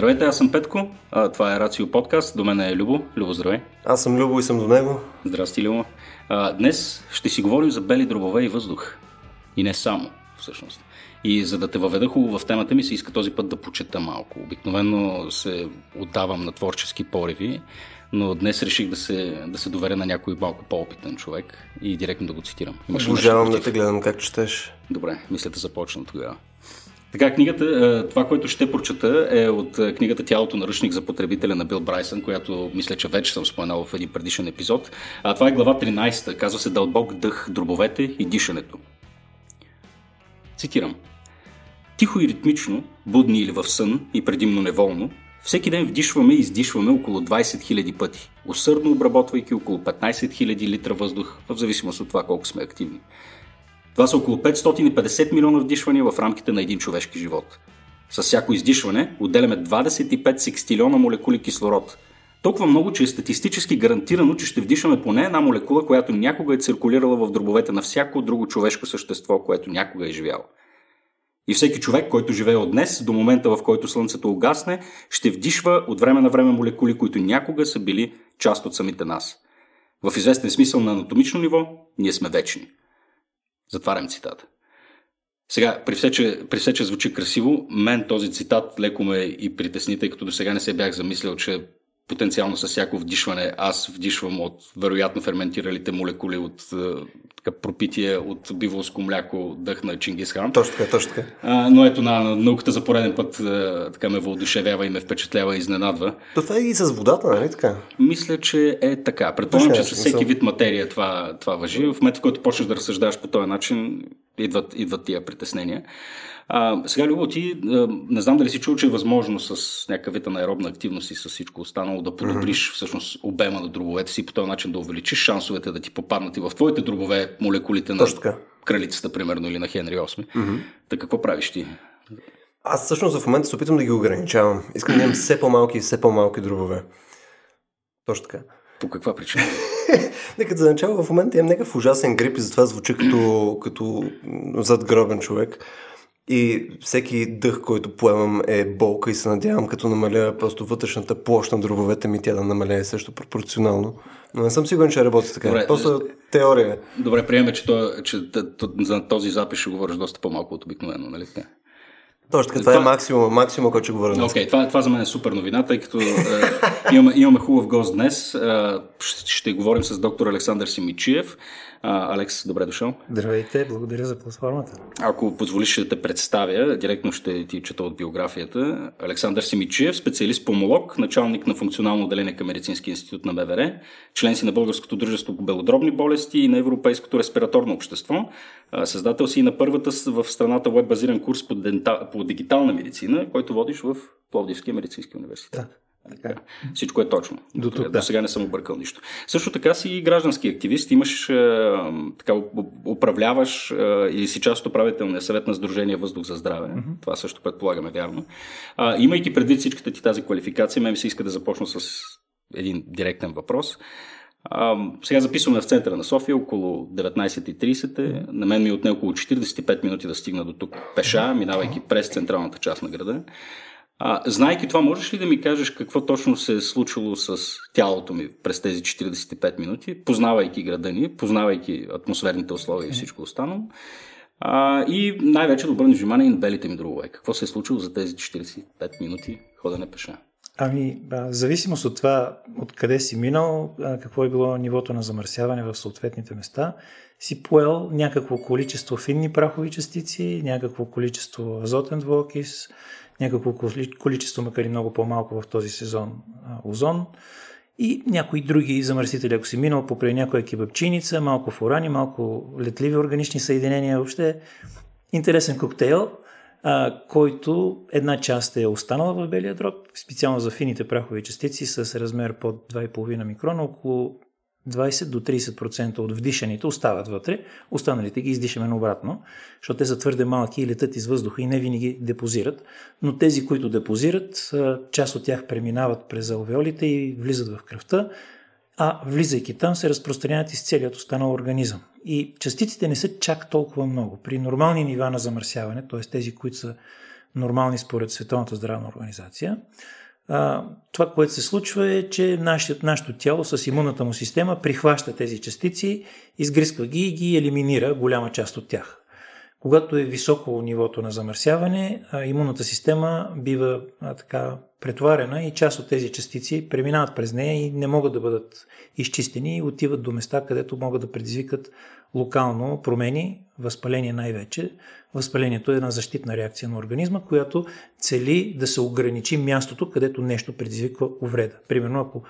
Здравейте, аз съм Петко. А, това е Рацио подкаст. До мен е Любо. Любо, здравей. Аз съм Любо и съм до него. Здрасти, Любо. А, днес ще си говорим за бели дробове и въздух. И не само, всъщност. И за да те въведа хубаво в темата ми, се иска този път да почета малко. Обикновено се отдавам на творчески пориви, но днес реших да се, да се доверя на някой малко по-опитен човек и директно да го цитирам. Обожавам да те гледам как четеш. Добре, мисля да започна тогава. Така, книгата, е, това, което ще прочета е от е, книгата Тялото на ръчник за потребителя на Бил Брайсън, която мисля, че вече съм споменал в един предишен епизод. А това е глава 13, казва се Дълбок дъх, дробовете и дишането. Цитирам. Тихо и ритмично, будни или в сън и предимно неволно, всеки ден вдишваме и издишваме около 20 000 пъти, усърдно обработвайки около 15 000 литра въздух, в зависимост от това колко сме активни. Това са около 550 милиона вдишвания в рамките на един човешки живот. С всяко издишване отделяме 25 секстилиона молекули кислород. Толкова много, че е статистически гарантирано, че ще вдишаме поне една молекула, която някога е циркулирала в дробовете на всяко друго човешко същество, което някога е живяло. И всеки човек, който живее от днес до момента, в който Слънцето угасне, ще вдишва от време на време молекули, които някога са били част от самите нас. В известен смисъл на анатомично ниво, ние сме вечни. Затварям цитата. Сега, при все, че, при все, че звучи красиво, мен този цитат леко ме и притесни, тъй като до сега не се бях замислял, че потенциално с всяко вдишване аз вдишвам от вероятно ферментиралите молекули от е, така, пропитие от биволско мляко дъх на Чингисхан. Точно така, точно така. А, но ето на науката за пореден път а, е, така ме въодушевява и ме впечатлява и изненадва. То това е и с водата, нали така? Мисля, че е така. Предполагам, че с всеки вид материя това, това въжи. В момента, в който почнеш да разсъждаваш по този начин, идват, идват тия притеснения. А, сега, Любо, ти не знам дали си чул, че е възможно с някакъв вид аеробна активност и с всичко останало да подобриш mm-hmm. всъщност обема на дробовете си по този начин да увеличиш шансовете да ти попаднат и в твоите дробове молекулите на кралицата, примерно, или на Хенри VIII. Mm-hmm. Така какво правиш ти? Аз всъщност в момента се опитвам да ги ограничавам. Искам да имам все по-малки и все по-малки дробове. Точно така. По каква причина? Нека за начало в момента имам някакъв ужасен грип и затова звуча като, като задгробен човек. И всеки дъх, който поемам е болка и се надявам, като намаля просто вътрешната площ на дробовете ми, тя да намаляе също пропорционално. Но не съм сигурен, че работи така. Добре, просто теория. Добре, приемаме, че, то, че за този запис ще говориш доста по-малко от обикновено, нали така? Точно така, това, това е максимум, максимум, който ще говоря. Окей, okay, това, това за мен е супер новина, тъй като е, имаме, имаме хубав гост днес. Е, ще говорим с доктор Александър Симичиев. А, Алекс, добре дошъл. Здравейте, благодаря за платформата. Ако позволиш да те представя, директно ще ти чета от биографията. Александър Симичиев, специалист помолог, началник на функционално отделение към Медицински институт на БВР, член си на Българското дружество по белодробни болести и на Европейското респираторно общество. Създател си и на първата в страната веб-базиран курс по, дента, по дигитална медицина, който водиш в Пловдивския медицински университет. Да. Така. Всичко е точно. До, тук, да. сега не съм объркал нищо. Също така си граждански активист, имаш, е, така, управляваш е, и си част от управителния съвет на Сдружение Въздух за здраве. Mm-hmm. Това също предполагаме вярно. А, имайки предвид всичката ти тази квалификация, ме ми се иска да започна с един директен въпрос. А, сега записваме в центъра на София, около 19.30. На мен ми е отне около 45 минути да стигна до тук пеша, минавайки през централната част на града. А, знайки това, можеш ли да ми кажеш какво точно се е случило с тялото ми през тези 45 минути, познавайки града ни, познавайки атмосферните условия и всичко останало? А, и най-вече да обърнеш внимание на белите ми дробове. Какво се е случило за тези 45 минути ходене пеша? Ами, в зависимост от това, откъде си минал, какво е било нивото на замърсяване в съответните места, си поел някакво количество финни прахови частици, някакво количество азотен двуокис, някакво количество, макар и много по-малко в този сезон, озон и някои други замърсители. Ако си минал покрай някоя кебапчиница, малко фурани, малко летливи органични съединения, въобще интересен коктейл, а, който една част е останала в белия дроб, специално за фините прахови частици с размер под 2,5 микрона, около 20 до 30% от вдишаните остават вътре, останалите ги издишаме обратно, защото те са твърде малки и летат из въздуха и не винаги депозират. Но тези, които депозират, част от тях преминават през алвеолите и влизат в кръвта, а влизайки там се разпространяват из целият останал организъм. И частиците не са чак толкова много. При нормални нива на замърсяване, т.е. тези, които са нормални според Световната здравна организация. А, това, което се случва е, че нашето, нашето тяло с имунната му система прихваща тези частици, изгризка ги и ги елиминира голяма част от тях. Когато е високо нивото на замърсяване, имунната система бива а, така претоварена и част от тези частици преминават през нея и не могат да бъдат изчистени и отиват до места, където могат да предизвикат локално промени, възпаление най-вече. Възпалението е една защитна реакция на организма, която цели да се ограничи мястото, където нещо предизвиква увреда. Примерно, ако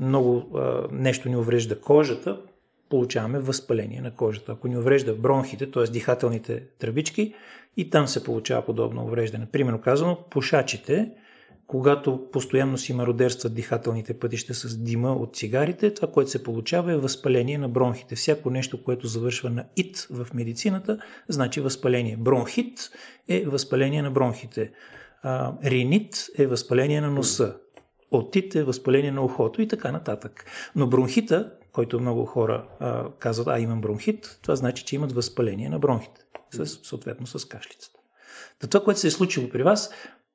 много а, нещо ни уврежда кожата, получаваме възпаление на кожата. Ако ни уврежда бронхите, т.е. дихателните тръбички, и там се получава подобно увреждане. Примерно казано, пушачите, когато постоянно си мародерстват дихателните пътища с дима от цигарите, това, което се получава е възпаление на бронхите. Всяко нещо, което завършва на ит в медицината, значи възпаление. Бронхит е възпаление на бронхите. ринит е възпаление на носа. Отит е възпаление на ухото и така нататък. Но бронхита, който много хора а, казват, а имам бронхит, това значи, че имат възпаление на бронхите, с, съответно с кашлицата. Да това, което се е случило при вас,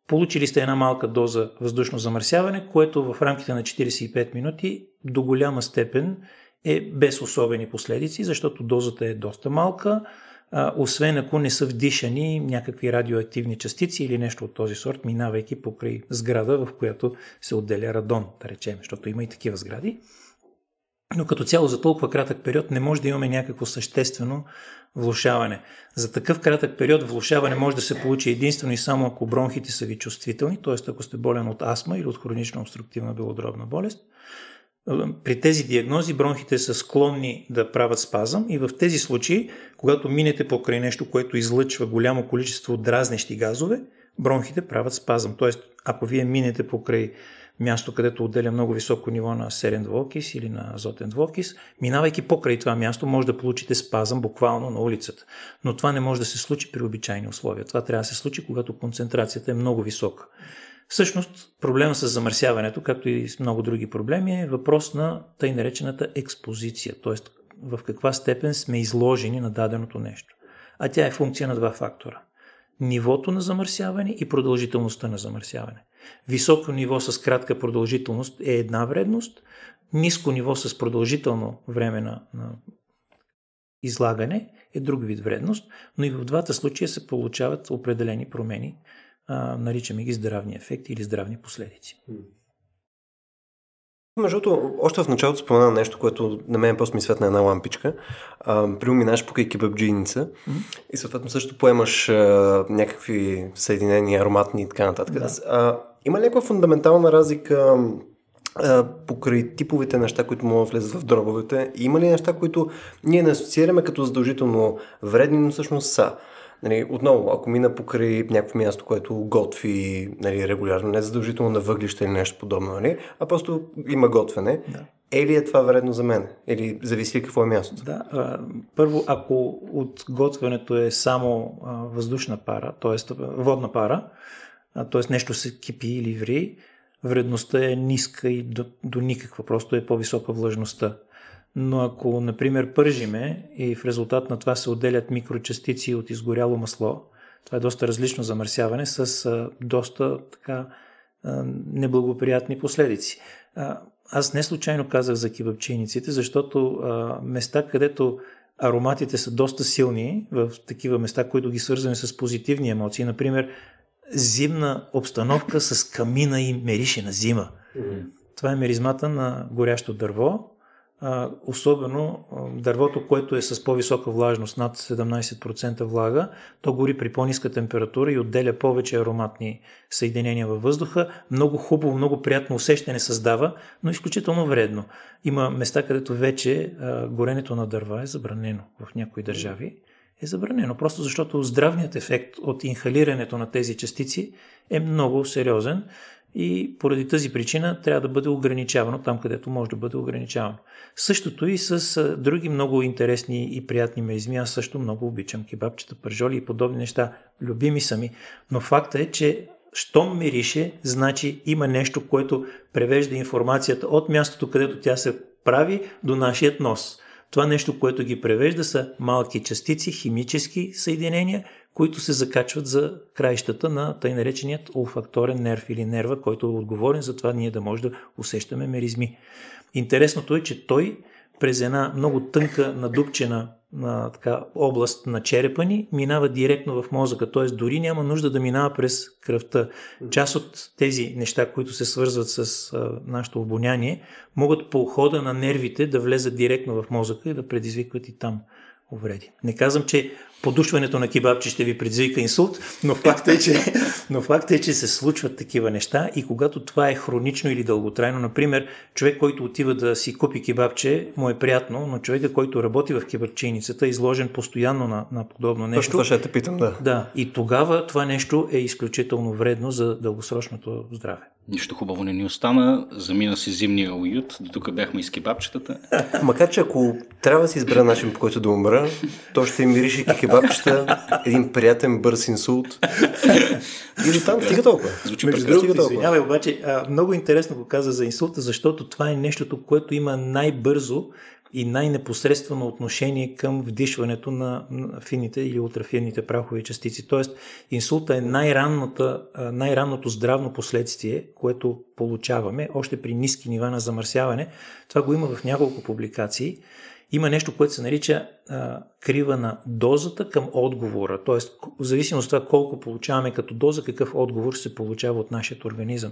получили сте една малка доза въздушно замърсяване, което в рамките на 45 минути до голяма степен е без особени последици, защото дозата е доста малка, а, освен ако не са вдишани някакви радиоактивни частици или нещо от този сорт, минавайки покрай сграда, в която се отделя радон, да речем, защото има и такива сгради. Но като цяло за толкова кратък период не може да имаме някакво съществено влушаване. За такъв кратък период влушаване може да се получи единствено и само ако бронхите са ви чувствителни, т.е. ако сте болен от астма или от хронична обструктивна белодробна болест. При тези диагнози бронхите са склонни да правят спазъм и в тези случаи, когато минете покрай нещо, което излъчва голямо количество дразнещи газове, бронхите правят спазъм. Т.е. ако вие минете покрай място, където отделя много високо ниво на серен двуокис или на азотен двуокис, минавайки покрай това място, може да получите спазъм буквално на улицата. Но това не може да се случи при обичайни условия. Това трябва да се случи, когато концентрацията е много висока. Всъщност, проблема с замърсяването, както и с много други проблеми, е въпрос на тъй наречената експозиция, т.е. в каква степен сме изложени на даденото нещо. А тя е функция на два фактора. Нивото на замърсяване и продължителността на замърсяване. Високо ниво с кратка продължителност е една вредност, ниско ниво с продължително време на, на излагане е друг вид вредност, но и в двата случая се получават определени промени, а, наричаме ги здравни ефекти или здравни последици. Между другото, още в началото спомена нещо, което на мен просто ми светна една лампичка. Приуминаш покрай кебабджийница mm-hmm. и съответно също поемаш а, някакви съединения, ароматни и така нататък. Да. А, има ли някаква фундаментална разлика а, покрай типовите неща, които могат да влезат в дробовете? Има ли неща, които ние не асоциираме като задължително вредни, но всъщност са? Нали, отново, ако мина покрай някакво място, което готви нали, регулярно, не задължително на въглища или нещо подобно, нали, а просто има готвене, да. е ли е това вредно за мен? Или зависи какво е мястото? Да, а, първо, ако от готвенето е само а, въздушна пара, т.е. водна пара, т.е. нещо се кипи или ври, вредността е ниска и до, до никаква, просто е по-висока влажността. Но ако, например, пържиме и в резултат на това се отделят микрочастици от изгоряло масло, това е доста различно замърсяване с а, доста така а, неблагоприятни последици. А, аз не случайно казах за кибапчийниците, защото а, места, където ароматите са доста силни, в такива места, които ги свързваме с позитивни емоции, например, зимна обстановка с камина и мерише на зима. Това е миризмата на горящо дърво, особено дървото, което е с по-висока влажност, над 17% влага, то гори при по-ниска температура и отделя повече ароматни съединения във въздуха. Много хубаво, много приятно усещане създава, но изключително вредно. Има места, където вече горенето на дърва е забранено в някои държави. Е забранено, просто защото здравният ефект от инхалирането на тези частици е много сериозен и поради тази причина трябва да бъде ограничавано там, където може да бъде ограничавано. Същото и с други много интересни и приятни миризми. Аз също много обичам кебабчета, пържоли и подобни неща. Любими са ми. Но факта е, че щом мирише, значи има нещо, което превежда информацията от мястото, където тя се прави, до нашият нос. Това нещо, което ги превежда са малки частици, химически съединения, които се закачват за краищата на тъй нареченият олфакторен нерв или нерва, който е отговорен за това ние да може да усещаме меризми. Интересното е, че той през една много тънка, надупчена на, така, област на черепа ни минава директно в мозъка, т.е. дори няма нужда да минава през кръвта. Част от тези неща, които се свързват с а, нашето обоняние, могат по хода на нервите да влезат директно в мозъка и да предизвикват и там увреди. Не казвам, че подушването на кебабче ще ви предизвика инсулт, но факт, е, че, но факт е, че се случват такива неща и когато това е хронично или дълготрайно, например, човек, който отива да си купи кебабче, му е приятно, но човека, който работи в кебабчейницата, е изложен постоянно на, на подобно нещо. Точно това ще те питам, да. Да, и тогава това нещо е изключително вредно за дългосрочното здраве. Нищо хубаво не ни остана. Замина си зимния уют. До тук бяхме и с кебабчетата. Макар, че ако трябва да си избера начин по който да умра, то ще мирише и кебабчета, един приятен бърз инсулт. И там стига толкова. Звучи Между другото, извинявай, обаче а, много интересно го каза за инсулта, защото това е нещото, което има най-бързо и най-непосредствено отношение към вдишването на фините или ултрафинните прахови частици. Тоест, инсулта е най-ранното здравно последствие, което получаваме още при ниски нива на замърсяване. Това го има в няколко публикации има нещо, което се нарича а, крива на дозата към отговора. Т.е. в зависимост от това колко получаваме като доза, какъв отговор се получава от нашия организъм.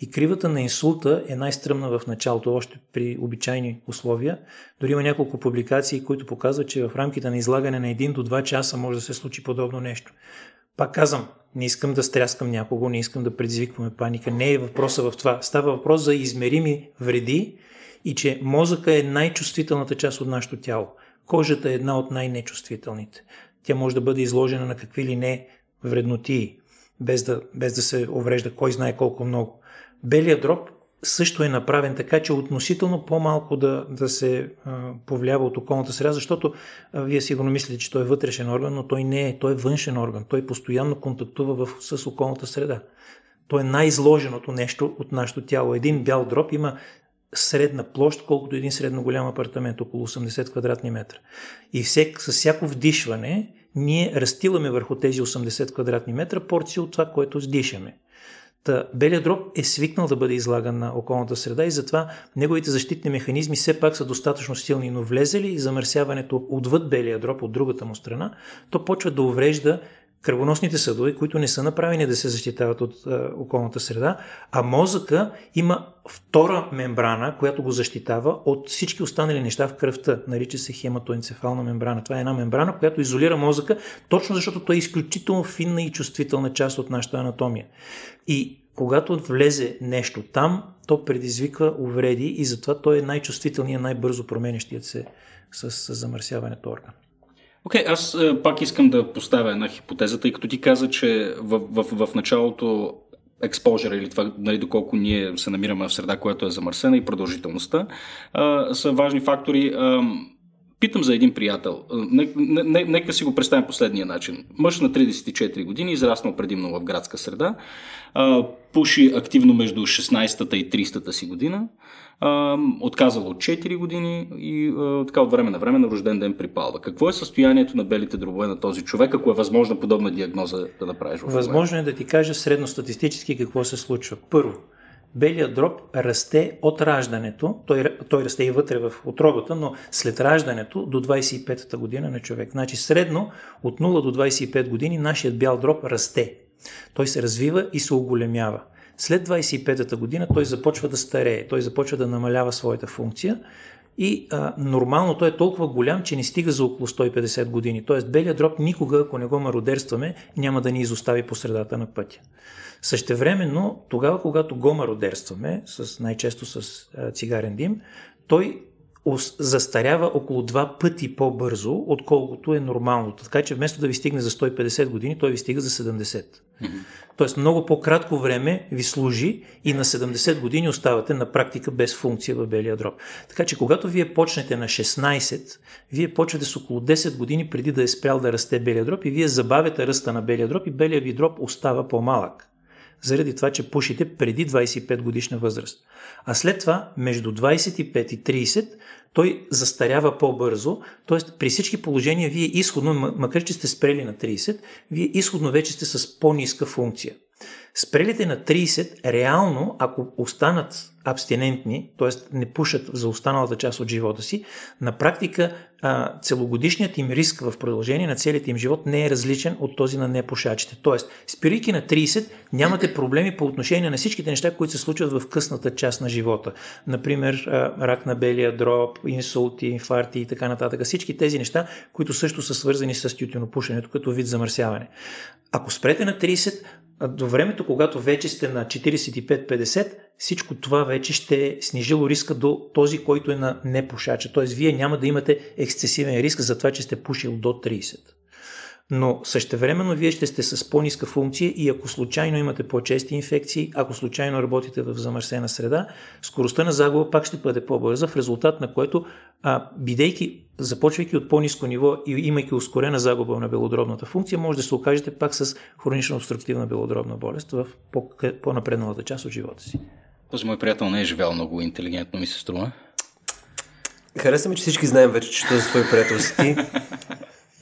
И кривата на инсулта е най-стръмна в началото, още при обичайни условия. Дори има няколко публикации, които показват, че в рамките на излагане на 1 до 2 часа може да се случи подобно нещо. Пак казвам, не искам да стряскам някого, не искам да предизвикваме паника. Не е въпроса в това. Става въпрос за измерими вреди, и че мозъка е най-чувствителната част от нашето тяло. Кожата е една от най-нечувствителните. Тя може да бъде изложена на какви ли не вредноти, без да, без да се уврежда кой знае колко много. Белият дроб също е направен така, че относително по-малко да, да се а, повлиява от околната среда, защото а, вие сигурно мислите, че той е вътрешен орган, но той не е. Той е външен орган. Той постоянно контактува в, с околната среда. Той е най-изложеното нещо от нашето тяло. Един бял дроб има средна площ, колкото един средно голям апартамент, около 80 квадратни метра. И всек, с всяко вдишване ние разтиламе върху тези 80 квадратни метра порция от това, което сдишаме. Та, белият дроб е свикнал да бъде излаган на околната среда и затова неговите защитни механизми все пак са достатъчно силни, но влезе ли замърсяването отвъд белия дроб, от другата му страна, то почва да уврежда кръвоносните съдове, които не са направени да се защитават от е, околната среда, а мозъка има втора мембрана, която го защитава от всички останали неща в кръвта. Нарича се хематоенцефална мембрана. Това е една мембрана, която изолира мозъка, точно защото той е изключително финна и чувствителна част от нашата анатомия. И когато влезе нещо там, то предизвиква увреди и затова той е най-чувствителният, най-бързо променящият се с замърсяването орган. Окей, okay, аз а, пак искам да поставя една хипотеза, тъй като ти каза, че в, в, в началото експожера или това, нали, доколко ние се намираме в среда, която е замърсена и продължителността, а, са важни фактори. А, питам за един приятел. Не, нека си го представим последния начин. Мъж на 34 години, израснал предимно в градска среда, пуши активно между 16-та и 30-та си година, отказал от 4 години и така от време на време на рожден ден припалва. Какво е състоянието на белите дробове на този човек, ако е възможно подобна диагноза да направиш? Възможно е да ти кажа средностатистически какво се случва. Първо, белият дроб расте от раждането, той, той расте и вътре в отробата, но след раждането до 25-та година на човек. Значи средно от 0 до 25 години нашият бял дроб расте. Той се развива и се оголемява. След 25-та година той започва да старее, той започва да намалява своята функция и а, нормално той е толкова голям, че не стига за около 150 години. Тоест белият дроб никога, ако не го мародерстваме, няма да ни изостави по средата на пътя. Същевременно, тогава, когато го мародерстваме, с, най-често с а, цигарен дим, той застарява около два пъти по-бързо, отколкото е нормалното. Така че вместо да ви стигне за 150 години, той ви стига за 70. Mm-hmm. Тоест много по-кратко време ви служи и на 70 години оставате на практика без функция в белия дроб. Така че когато вие почнете на 16, вие почвате с около 10 години преди да е спрял да расте белия дроб и вие забавяте ръста на белия дроб и белия ви дроб остава по-малък. Заради това, че пушите преди 25 годишна възраст. А след това, между 25 и 30, той застарява по-бързо, т.е. при всички положения вие изходно, макар че сте спрели на 30, вие изходно вече сте с по-ниска функция. Спрелите на 30, реално, ако останат абстинентни, т.е. не пушат за останалата част от живота си, на практика целогодишният им риск в продължение на целият им живот не е различен от този на непушачите. Т.е. спирайки на 30, нямате проблеми по отношение на всичките неща, които се случват в късната част на живота. Например, рак на белия дроб, инсулти, инфаркти и така нататък. Всички тези неща, които също са свързани с тютюнопушенето като вид замърсяване. Ако спрете на 30, до времето, когато вече сте на 45-50, всичко това вече ще е снижило риска до този, който е на непушача. Т.е. вие няма да имате ексцесивен риск за това, че сте пушил до 30 но същевременно вие ще сте с по-ниска функция и ако случайно имате по-чести инфекции, ако случайно работите в замърсена среда, скоростта на загуба пак ще бъде по-бърза, в резултат на което, а, бидейки, започвайки от по-низко ниво и имайки ускорена загуба на белодробната функция, може да се окажете пак с хронична обструктивна белодробна болест в по-напредналата част от живота си. Този мой приятел не е живял много интелигентно, ми се струва. Хареса ми, че всички знаем вече, че този твой приятел си ти.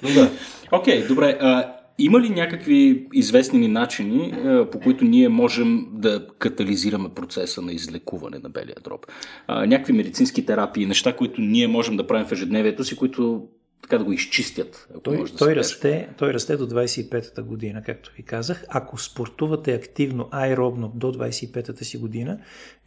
Да. Окей, okay, добре. А, има ли някакви известни начини, а, по които ние можем да катализираме процеса на излекуване на белия дроб? Някакви медицински терапии, неща, които ние можем да правим в ежедневието си, които така да го изчистят. Ако той, може да той, расте, той расте до 25-та година, както ви казах. Ако спортувате активно, аеробно до 25-та си година,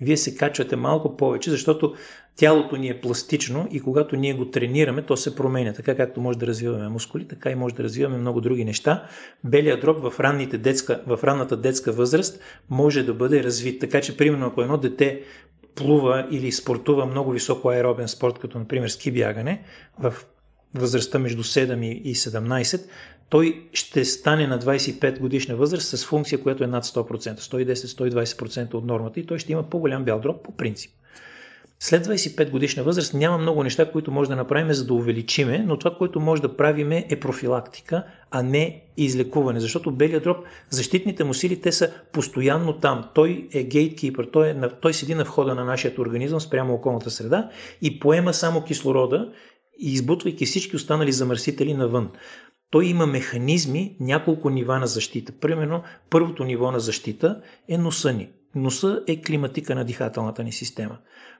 вие се качвате малко повече, защото тялото ни е пластично и когато ние го тренираме, то се променя. Така както може да развиваме мускули, така и може да развиваме много други неща. Белия дроб в, ранните детска, в ранната детска възраст може да бъде развит. Така че, примерно, ако едно дете плува или спортува много високо аеробен спорт, като например ски бягане, в възрастта между 7 и 17, той ще стане на 25 годишна възраст с функция, която е над 100%, 110-120% от нормата и той ще има по-голям бял дроб по принцип. След 25 годишна възраст няма много неща, които може да направим за да увеличиме, но това, което може да правим е профилактика, а не излекуване. Защото белият дроб, защитните му сили, те са постоянно там. Той е гейткипър, той, е, той седи на входа на нашия организъм спрямо околната среда и поема само кислорода и избутвайки всички останали замърсители навън. Той има механизми, няколко нива на защита. Примерно, първото ниво на защита е носа ни. Носа е климатика на дихателната ни система.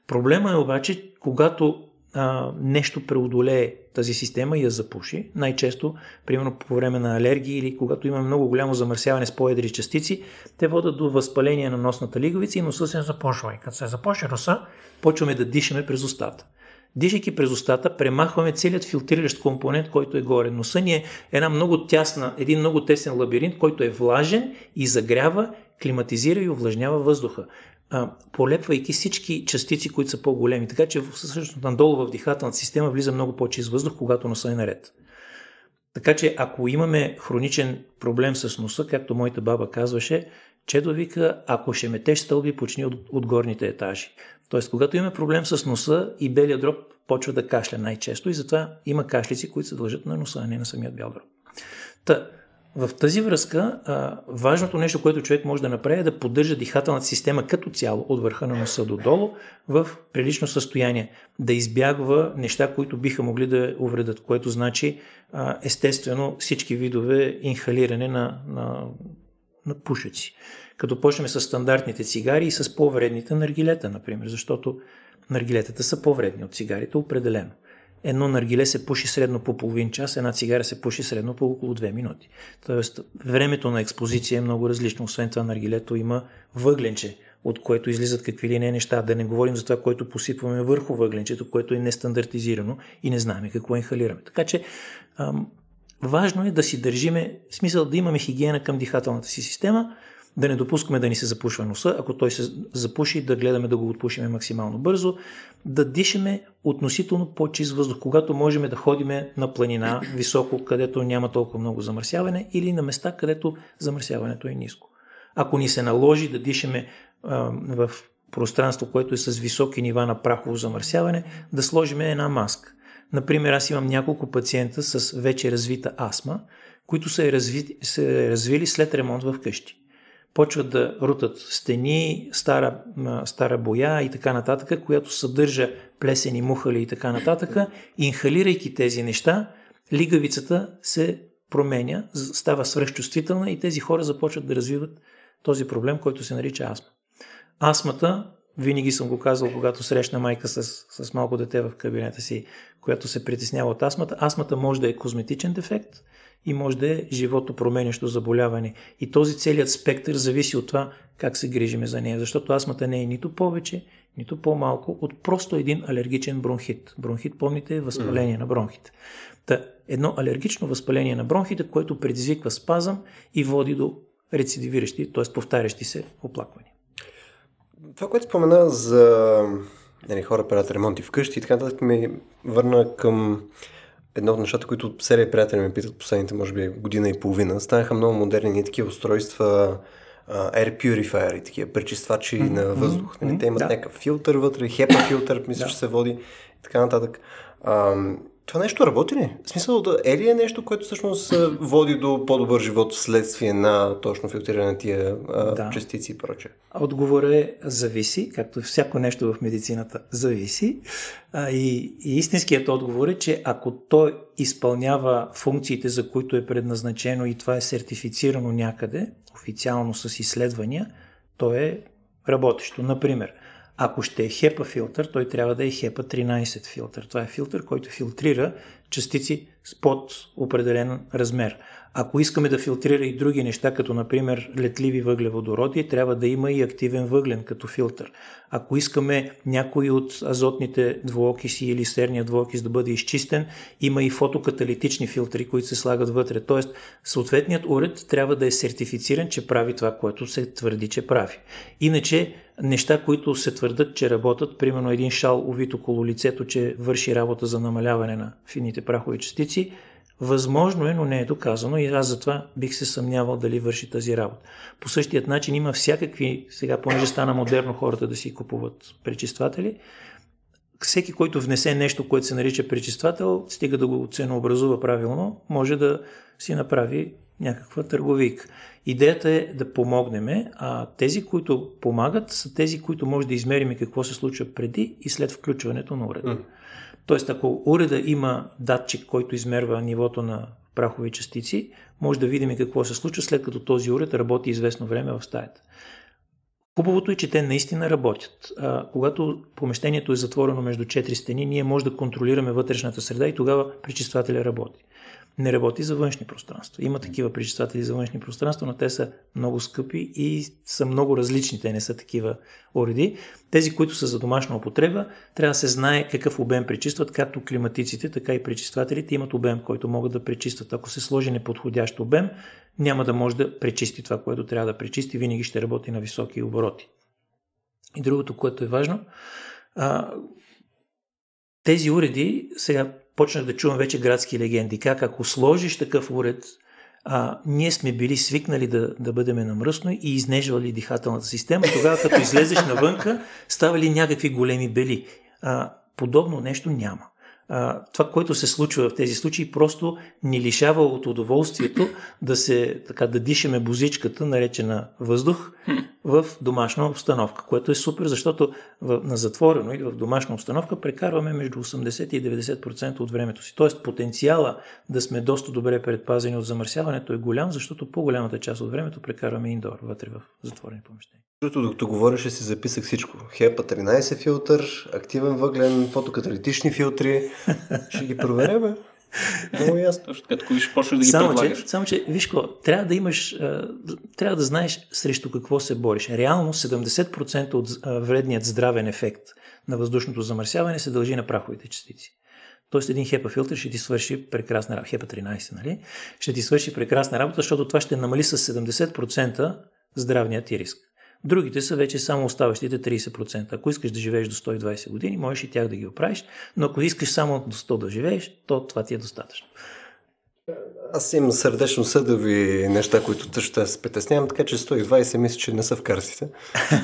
Проблема е обаче, когато а, нещо преодолее тази система и я запуши, най-често, примерно по време на алергии или когато има много голямо замърсяване с по-едри частици, те водят до възпаление на носната лиговица и носа се започва. И като се започне носа, почваме да дишаме през устата. Дишайки през устата, премахваме целият филтриращ компонент, който е горе. Носа ни е една много тясна, един много тесен лабиринт, който е влажен и загрява, климатизира и увлажнява въздуха, полепвайки всички частици, които са по-големи. Така че всъщност надолу в дихателната система влиза много по-чист въздух, когато носа е наред. Така че ако имаме хроничен проблем с носа, както моята баба казваше, Чедо вика, ако ще метеш стълби, почни от, от горните етажи. Тоест, когато имаме проблем с носа и белия дроб почва да кашля най-често и затова има кашлици, които се дължат на носа, а не на самият бял дроб. Та, в тази връзка, а, важното нещо, което човек може да направи е да поддържа дихателната система като цяло, от върха на носа до долу, в прилично състояние. Да избягва неща, които биха могли да увредят, което значи а, естествено всички видове инхалиране на, на, на пушеци като почнем с стандартните цигари и с по-вредните наргилета, например, защото наргилетата са по-вредни от цигарите, определено. Едно наргиле се пуши средно по половин час, една цигара се пуши средно по около 2 минути. Тоест, времето на експозиция е много различно. Освен това, наргилето има въгленче, от което излизат какви ли не неща. Да не говорим за това, което посипваме върху въгленчето, което е нестандартизирано и не знаем какво инхалираме. Така че, важно е да си държиме, смисъл да имаме хигиена към дихателната си система, да не допускаме да ни се запушва носа, ако той се запуши, да гледаме да го отпушиме максимално бързо, да дишаме относително по-чист въздух, когато можем да ходиме на планина високо, където няма толкова много замърсяване или на места, където замърсяването е ниско. Ако ни се наложи да дишаме а, в пространство, което е с високи нива на прахово замърсяване, да сложим една маска. Например, аз имам няколко пациента с вече развита астма, които са, разви, са развили след ремонт в къщи. Почват да рутат стени, стара, стара боя и така нататък, която съдържа плесени, мухали и така нататък. Инхалирайки тези неща, лигавицата се променя, става свръхчувствителна и тези хора започват да развиват този проблем, който се нарича астма. Астмата, винаги съм го казал, когато срещна майка с, с малко дете в кабинета си, която се притеснява от астмата, астмата може да е козметичен дефект и може да е живото променящо заболяване. И този целият спектър зависи от това как се грижиме за нея, защото астмата не е нито повече, нито по-малко от просто един алергичен бронхит. Бронхит, помните, е възпаление mm. на бронхите. Та, едно алергично възпаление на бронхите, което предизвиква спазъм и води до рецидивиращи, т.е. повтарящи се оплаквания. Това, което спомена за нали, хора правят ремонти вкъщи и така нататък, ми върна към едно от нещата, които серия приятели ме питат последните, може би, година и половина. Станаха много модерни и такива устройства, uh, air purifier и такива пречиствачи mm-hmm. на въздух. Нали? Те имат да. някакъв филтър вътре, хепа филтър, мисля, да. че се води и така нататък. Uh, това нещо работи ли? В смисъл, е ли е нещо, което всъщност води до по-добър живот вследствие на точно филтриране на тия да. частици и прочее? Отговорът е зависи, както всяко нещо в медицината зависи. А, и, и истинският отговор е, че ако той изпълнява функциите, за които е предназначено и това е сертифицирано някъде, официално с изследвания, то е работещо. Например, ако ще е HEPA филтър, той трябва да е HEPA 13 филтър. Това е филтър, който филтрира частици под определен размер. Ако искаме да филтрира и други неща, като например летливи въглеводороди, трябва да има и активен въглен като филтър. Ако искаме някой от азотните двуокиси или серния двуокис да бъде изчистен, има и фотокаталитични филтри, които се слагат вътре. Тоест, съответният уред трябва да е сертифициран, че прави това, което се твърди, че прави. Иначе, неща, които се твърдат, че работят, примерно един шал увит около лицето, че върши работа за намаляване на фините прахови частици, Възможно е, но не е доказано и аз затова бих се съмнявал дали върши тази работа. По същият начин има всякакви, сега понеже стана модерно хората да си купуват пречистватели, всеки, който внесе нещо, което се нарича пречиствател, стига да го ценообразува правилно, може да си направи някаква търговик. Идеята е да помогнем, а тези, които помагат, са тези, които може да измерим какво се случва преди и след включването на уреда. Тоест, ако уреда има датчик, който измерва нивото на прахови частици, може да видим какво се случва след като този уред работи известно време в стаята. Хубавото е, че те наистина работят. А, когато помещението е затворено между четири стени, ние може да контролираме вътрешната среда и тогава пречиствателя работи не работи за външни пространства. Има такива пречистватели за външни пространства, но те са много скъпи и са много различни. Те не са такива уреди. Тези, които са за домашна употреба, трябва да се знае какъв обем пречистват, както климатиците, така и пречиствателите имат обем, който могат да пречистват. Ако се сложи неподходящ обем, няма да може да пречисти това, което трябва да пречисти, винаги ще работи на високи обороти. И другото, което е важно, тези уреди, сега почнах да чувам вече градски легенди, как ако сложиш такъв уред, а, ние сме били свикнали да, да бъдем намръсно и изнежвали дихателната система. Тогава, като излезеш навънка, ставали някакви големи бели. А, подобно нещо няма а, това, което се случва в тези случаи, просто ни лишава от удоволствието да се, така, да дишаме бузичката, наречена въздух, в домашна обстановка, което е супер, защото в, на затворено или в домашна обстановка прекарваме между 80 и 90% от времето си. Тоест потенциала да сме доста добре предпазени от замърсяването е голям, защото по-голямата част от времето прекарваме индор, вътре в затворени помещения. Другото, докато говореше, си записах всичко. ХЕПА 13 филтър, активен въглен, фотокаталитични филтри. Ще ги проверя, бе. Много ясно. Точно като ще почнеш да ги само, предлагаш. Че, само, че, виж какво, трябва да имаш, трябва да знаеш срещу какво се бориш. Реално 70% от вредният здравен ефект на въздушното замърсяване се дължи на праховите частици. Тоест един хепа филтър ще ти свърши прекрасна работа. Хепа 13, нали? Ще ти свърши прекрасна работа, защото това ще намали с 70% здравният ти риск. Другите са вече само оставащите 30%. Ако искаш да живееш до 120 години, можеш и тях да ги оправиш, но ако искаш само до 100 да живееш, то това ти е достатъчно. Аз имам сърдечно съдови неща, които тъщо се притеснявам, така че 120 мисля, че не са в карсите.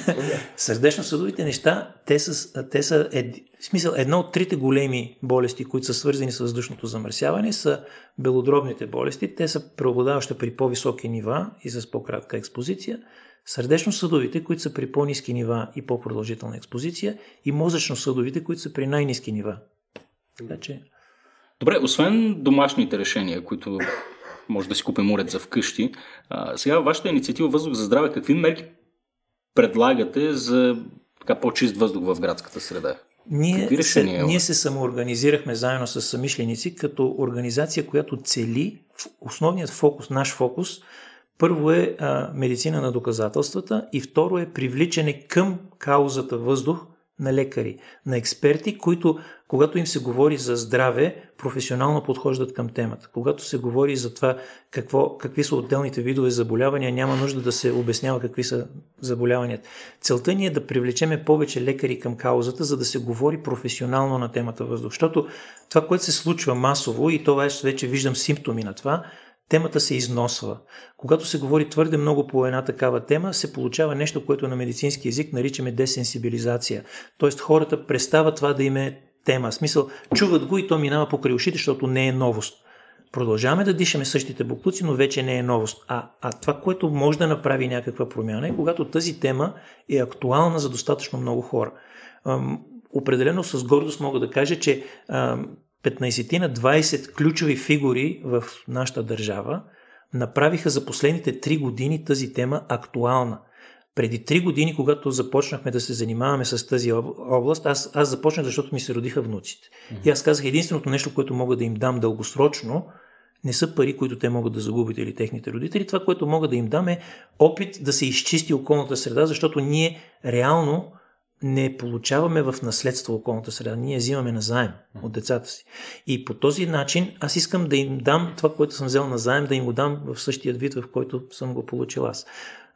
сърдечно съдовите неща, те са, те са ед, в смисъл, едно от трите големи болести, които са свързани с въздушното замърсяване, са белодробните болести. Те са преобладаващи при по-високи нива и с по-кратка експозиция. Сърдечно-съдовите, които са при по-низки нива и по-продължителна експозиция, и мозъчно-съдовите, които са при най-низки нива. Така че Добре, освен домашните решения, които може да си купим уред за вкъщи, а, сега вашата инициатива Въздух за здраве, какви мерки предлагате за така по-чист въздух в градската среда? Ние се, ние се самоорганизирахме заедно с самишленици като организация, която цели основният фокус, наш фокус, първо е а, медицина на доказателствата и второ е привличане към каузата въздух на лекари, на експерти, които, когато им се говори за здраве, професионално подхождат към темата. Когато се говори за това какво, какви са отделните видове заболявания, няма нужда да се обяснява какви са заболяванията. Целта ни е да привлечеме повече лекари към каузата, за да се говори професионално на темата въздух. Защото това, което се случва масово, и това вече виждам симптоми на това, темата се износва. Когато се говори твърде много по една такава тема, се получава нещо, което на медицински язик наричаме десенсибилизация. Тоест хората престават това да им е тема. В смисъл, чуват го и то минава по ушите, защото не е новост. Продължаваме да дишаме същите буклуци, но вече не е новост. А, а това, което може да направи някаква промяна е когато тази тема е актуална за достатъчно много хора. Определено с гордост мога да кажа, че ам, 15 на 20 ключови фигури в нашата държава направиха за последните 3 години тази тема актуална. Преди 3 години, когато започнахме да се занимаваме с тази област, аз, аз започнах, защото ми се родиха внуците. Mm-hmm. И аз казах, единственото нещо, което мога да им дам дългосрочно, не са пари, които те могат да загубят или техните родители. Това, което мога да им дам е опит да се изчисти околната среда, защото ние реално не получаваме в наследство околната среда, ние взимаме назаем от децата си. И по този начин аз искам да им дам това, което съм взел назаем, да им го дам в същия вид, в който съм го получил аз.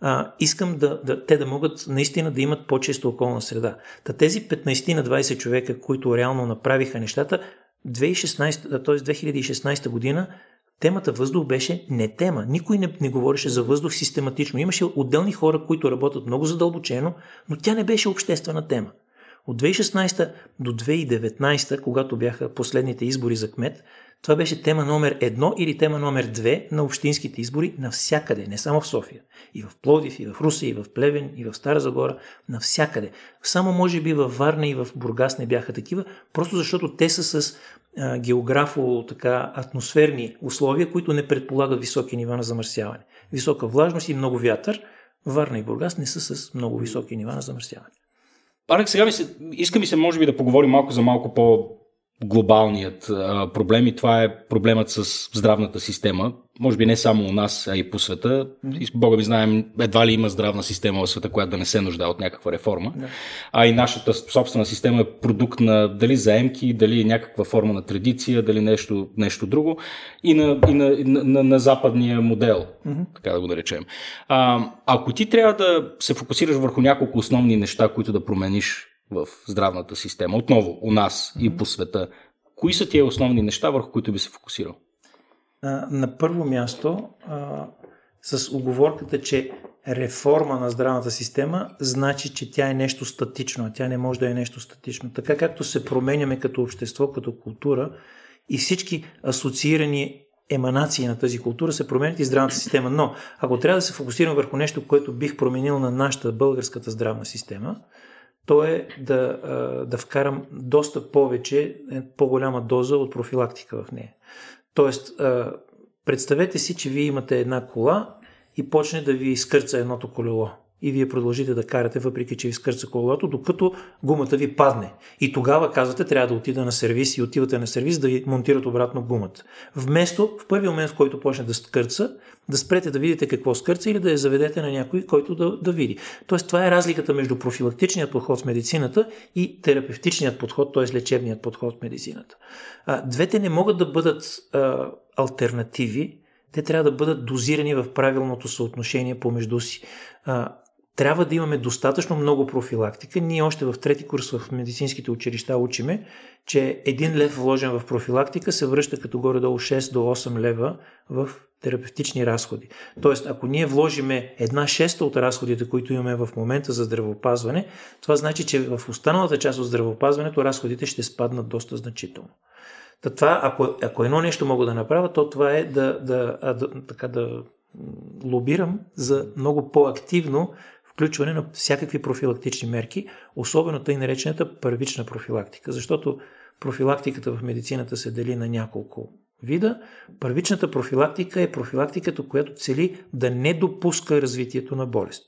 А, искам да, да, те да могат наистина да имат по-често околна среда. Та тези 15 на 20 човека, които реално направиха нещата, 2016, т.е. 2016 година Темата въздух беше не тема. Никой не, не говореше за въздух систематично. Имаше отделни хора, които работят много задълбочено, но тя не беше обществена тема. От 2016 до 2019, когато бяха последните избори за кмет, това беше тема номер едно или тема номер две на общинските избори навсякъде, не само в София. И в Пловдив, и в Руси, и в Плевен, и в Стара Загора, навсякъде. Само може би във Варна и в Бургас не бяха такива, просто защото те са с а, географо така атмосферни условия, които не предполагат високи нива на замърсяване. Висока влажност и много вятър. Варна и Бургас не са с много високи нива на замърсяване. Арек, сега ми се, иска ми се, може би, да поговорим малко за малко по глобалният а, проблем и това е проблемът с здравната система. Може би не само у нас, а и по света. И Бога ми знаем, едва ли има здравна система в света, която да не се нуждае от някаква реформа. Да. А и нашата собствена система е продукт на дали заемки, дали някаква форма на традиция, дали нещо, нещо друго и на, и на, на, на, на западния модел, mm-hmm. така да го наречем. А, ако ти трябва да се фокусираш върху няколко основни неща, които да промениш в здравната система, отново у нас mm-hmm. и по света. Кои са тия основни неща, върху които би се фокусирал? На първо място, а, с оговорката, че реформа на здравната система значи, че тя е нещо статично, а тя не може да е нещо статично. Така както се променяме като общество, като култура и всички асоциирани еманации на тази култура се променят и здравната система. Но ако трябва да се фокусирам върху нещо, което бих променил на нашата българската здравна система, то е да, да вкарам доста повече, е, по-голяма доза от профилактика в нея. Тоест, представете си, че вие имате една кола и почне да ви изкърца едното колело и вие продължите да карате, въпреки че ви скърца колелото, докато гумата ви падне. И тогава казвате, трябва да отида на сервис и отивате на сервис да ви монтират обратно гумата. Вместо в първи момент, в който почне да скърца, да спрете да видите какво скърца или да я заведете на някой, който да, да види. Тоест, това е разликата между профилактичният подход в медицината и терапевтичният подход, т.е. лечебният подход в медицината. А, двете не могат да бъдат а, альтернативи, те трябва да бъдат дозирани в правилното съотношение помежду си. А, трябва да имаме достатъчно много профилактика. Ние още в трети курс в медицинските училища учиме, че един лев вложен в профилактика се връща като горе-долу 6 до 8 лева в терапевтични разходи. Тоест, ако ние вложиме една шеста от разходите, които имаме в момента за здравеопазване, това значи, че в останалата част от здравеопазването разходите ще спаднат доста значително. Та това, ако, ако едно нещо мога да направя, то това е да, да, да, така да лобирам за много по-активно включване на всякакви профилактични мерки, особено тъй наречената първична профилактика, защото профилактиката в медицината се дели на няколко вида. Първичната профилактика е профилактиката, която цели да не допуска развитието на болест.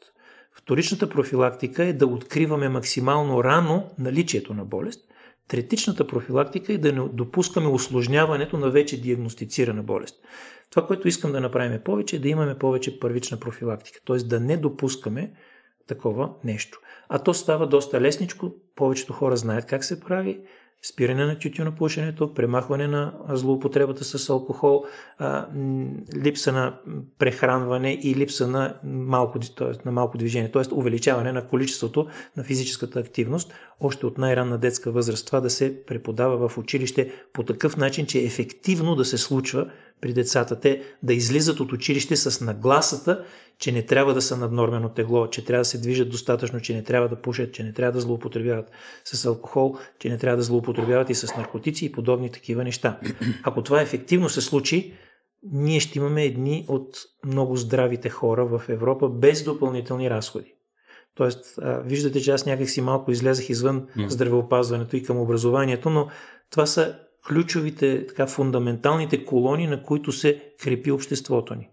Вторичната профилактика е да откриваме максимално рано наличието на болест. Третичната профилактика е да не допускаме осложняването на вече диагностицирана болест. Това, което искам да направим повече, е да имаме повече първична профилактика, т.е. да не допускаме такова нещо. А то става доста лесничко, повечето хора знаят как се прави, спиране на тютюнопушенето, премахване на злоупотребата с алкохол, липса на прехранване и липса на малко, т.е. на малко движение, т.е. увеличаване на количеството на физическата активност, още от най-ранна детска възраст. Това да се преподава в училище по такъв начин, че ефективно да се случва при децата. Те да излизат от училище с нагласата, че не трябва да са наднормено тегло, че трябва да се движат достатъчно, че не трябва да пушат, че не трябва да злоупотребяват с алкохол, че не трябва да злоупотребяват и с наркотици и подобни такива неща. Ако това ефективно се случи, ние ще имаме едни от много здравите хора в Европа без допълнителни разходи. Тоест, виждате, че аз някак си малко излезах извън здравеопазването и към образованието, но това са ключовите, така, фундаменталните колони, на които се крепи обществото ни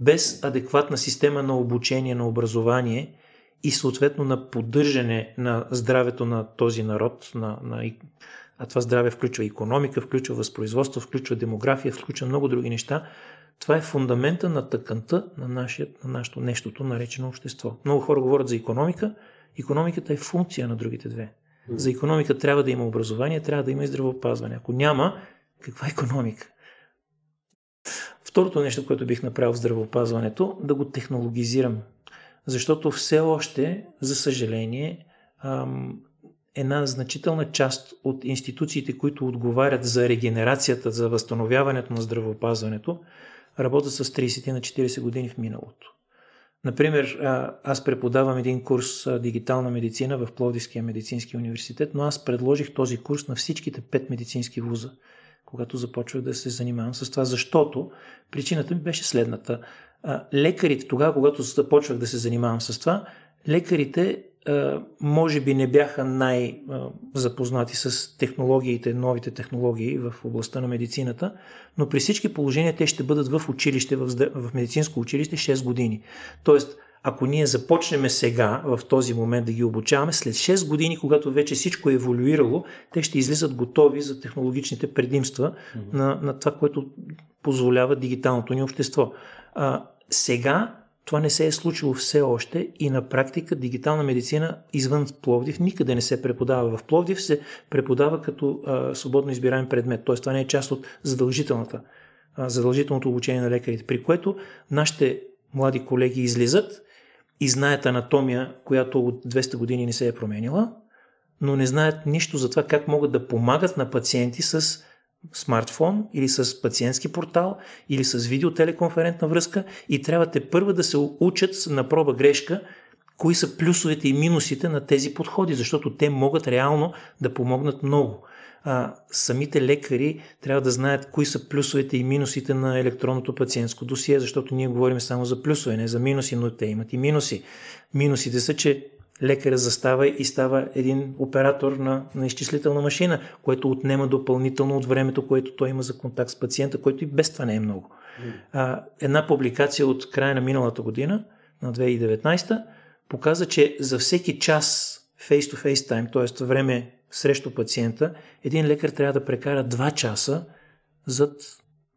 без адекватна система на обучение, на образование и съответно на поддържане на здравето на този народ, на, на, а това здраве включва економика, включва възпроизводство, включва демография, включва много други неща, това е фундамента на тъканта на, нашия, на нашето нещото, наречено общество. Много хора говорят за економика. Економиката е функция на другите две. За економика трябва да има образование, трябва да има и здравеопазване. Ако няма, каква економика? Второто нещо, което бих направил в здравеопазването, да го технологизирам. Защото все още, за съжаление, една значителна част от институциите, които отговарят за регенерацията, за възстановяването на здравеопазването, работят с 30 на 40 години в миналото. Например, аз преподавам един курс дигитална медицина в Пловдивския медицински университет, но аз предложих този курс на всичките пет медицински вуза когато започвах да се занимавам с това, защото причината ми беше следната. Лекарите, тогава, когато започвах да се занимавам с това, лекарите може би не бяха най-запознати с технологиите, новите технологии в областта на медицината, но при всички положения те ще бъдат в училище, в медицинско училище 6 години. Тоест, ако ние започнем сега, в този момент да ги обучаваме, след 6 години, когато вече всичко е еволюирало, те ще излизат готови за технологичните предимства mm-hmm. на, на това, което позволява дигиталното ни общество. А, сега това не се е случило все още и на практика дигитална медицина извън Пловдив никъде не се преподава. В Пловдив се преподава като а, свободно избираем предмет, т.е. това не е част от задължителната, а, задължителното обучение на лекарите, при което нашите млади колеги излизат и знаят анатомия, която от 200 години не се е променила, но не знаят нищо за това как могат да помагат на пациенти с смартфон или с пациентски портал или с видеотелеконферентна връзка и трябва те първа да се учат на проба грешка кои са плюсовете и минусите на тези подходи, защото те могат реално да помогнат много а, самите лекари трябва да знаят кои са плюсовете и минусите на електронното пациентско досие, защото ние говорим само за плюсове, не за минуси, но те имат и минуси. Минусите са, че лекаря застава и става един оператор на, на изчислителна машина, което отнема допълнително от времето, което той има за контакт с пациента, което и без това не е много. А, една публикация от края на миналата година, на 2019, показа, че за всеки час face-to-face time, т.е. време срещу пациента, един лекар трябва да прекара 2 часа зад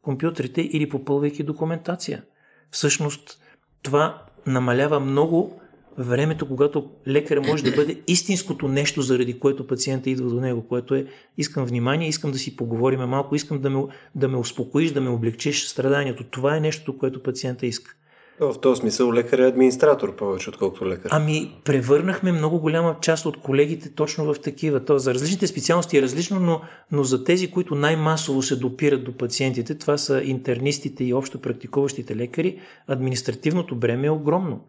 компютрите или попълвайки документация. Всъщност, това намалява много времето, когато лекаря може да бъде истинското нещо, заради което пациента идва до него, което е искам внимание, искам да си поговорим малко, искам да ме, да ме успокоиш, да ме облегчиш страданието. Това е нещото, което пациента иска. В този смисъл лекар е администратор повече, отколкото лекар. Ами, превърнахме много голяма част от колегите точно в такива. То за различните специалности е различно, но, но за тези, които най-масово се допират до пациентите, това са интернистите и общо практикуващите лекари, административното бреме е огромно.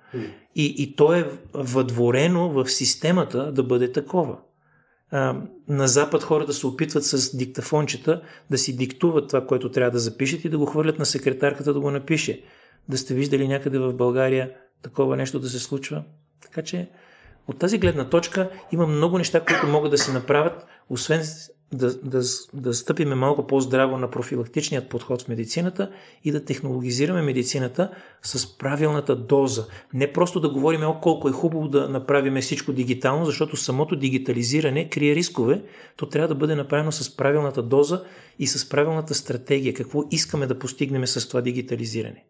И, и то е въдворено в системата да бъде такова. А, на Запад хората се опитват с диктафончета да си диктуват това, което трябва да запишат и да го хвърлят на секретарката да го напише да сте виждали някъде в България такова нещо да се случва. Така че от тази гледна точка има много неща, които могат да се направят, освен да, да, да стъпиме малко по-здраво на профилактичният подход в медицината и да технологизираме медицината с правилната доза. Не просто да говорим о колко е хубаво да направим всичко дигитално, защото самото дигитализиране крие рискове. То трябва да бъде направено с правилната доза и с правилната стратегия. Какво искаме да постигнем с това дигитализиране.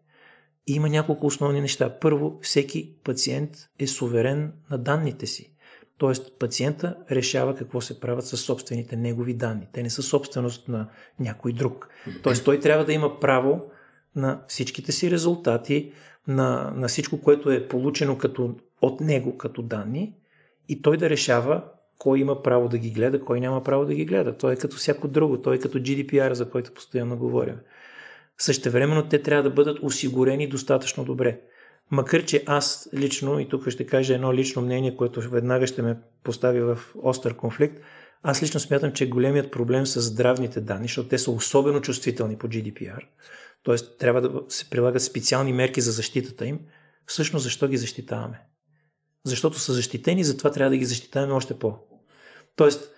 Има няколко основни неща. Първо, всеки пациент е суверен на данните си. Тоест, пациента решава какво се правят с собствените негови данни. Те не са собственост на някой друг. Тоест, той трябва да има право на всичките си резултати, на, на всичко, което е получено като, от него като данни и той да решава кой има право да ги гледа, кой няма право да ги гледа. Той е като всяко друго, той е като GDPR, за който постоянно говорим. Същевременно те трябва да бъдат осигурени достатъчно добре. Макар, че аз лично, и тук ще кажа едно лично мнение, което веднага ще ме постави в остър конфликт, аз лично смятам, че големият проблем с здравните данни, защото те са особено чувствителни по GDPR, т.е. трябва да се прилагат специални мерки за защитата им, всъщност защо ги защитаваме? Защото са защитени, затова трябва да ги защитаваме още по. Тоест,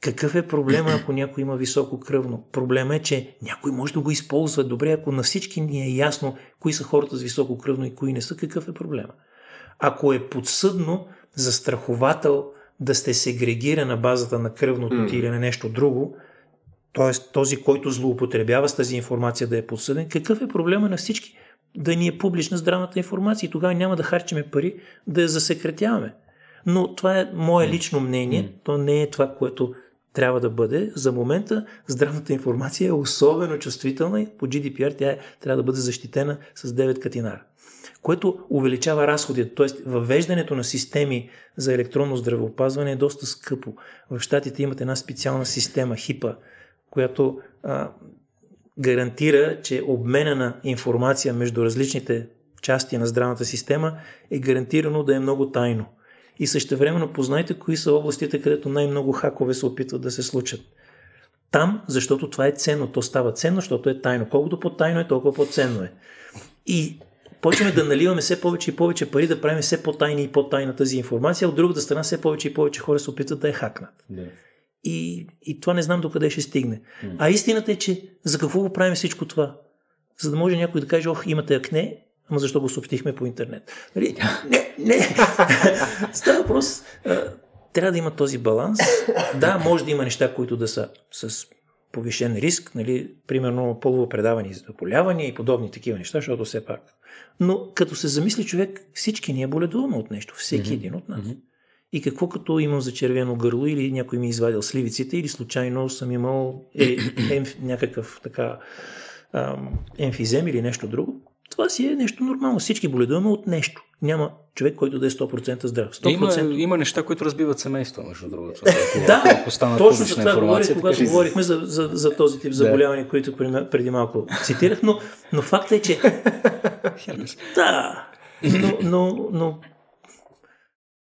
какъв е проблема, ако някой има високо кръвно? Проблема е, че някой може да го използва добре, ако на всички ни е ясно кои са хората с високо кръвно и кои не са, какъв е проблема? Ако е подсъдно за страховател да сте сегрегира на базата на кръвното ти или на нещо друго, т.е. този, който злоупотребява с тази информация да е подсъден, какъв е проблема на всички? Да ни е публична здравната информация и тогава няма да харчиме пари да я засекретяваме. Но това е мое лично мнение, то не е това, което трябва да бъде. За момента здравната информация е особено чувствителна и по GDPR тя е, трябва да бъде защитена с 9 катинара което увеличава разходите. Т.е. въвеждането на системи за електронно здравеопазване е доста скъпо. В Штатите имат една специална система, ХИПА, която а, гарантира, че обмена на информация между различните части на здравната система е гарантирано да е много тайно и същевременно познайте кои са областите, където най-много хакове се опитват да се случат. Там, защото това е ценно, то става ценно, защото е тайно. Колкото по-тайно е, толкова по-ценно е. И почваме да наливаме все повече и повече пари, да правим все по-тайни и по-тайна тази информация, а от другата страна все повече и повече хора се опитват да я хакнат. Да. И, и това не знам докъде ще стигне. А истината е, че за какво го правим всичко това? За да може някой да каже, ох, имате акне, Ама защо го съобщихме по интернет? Нали? Не, не. Става въпрос. Трябва да има този баланс. Да, може да има неща, които да са с повишен риск, нали, примерно полово предавани заболявания и подобни такива неща, защото все пак. Но като се замисли човек, всички ние боледуваме от нещо, всеки mm-hmm. един от нас. Mm-hmm. И какво като имам за червено гърло или някой ми е извадил сливиците или случайно съм имал е, е, някакъв така емфизем или нещо друго, това си е нещо нормално. Всички боледуваме от нещо. Няма човек, който да е 100% здрав. 100%... Има, има неща, които разбиват семейство, между другото. да, точно за това говорих, когато говорихме за, за, за този тип заболявания, които преди малко цитирах, но, но факт е, че... да, но, но, но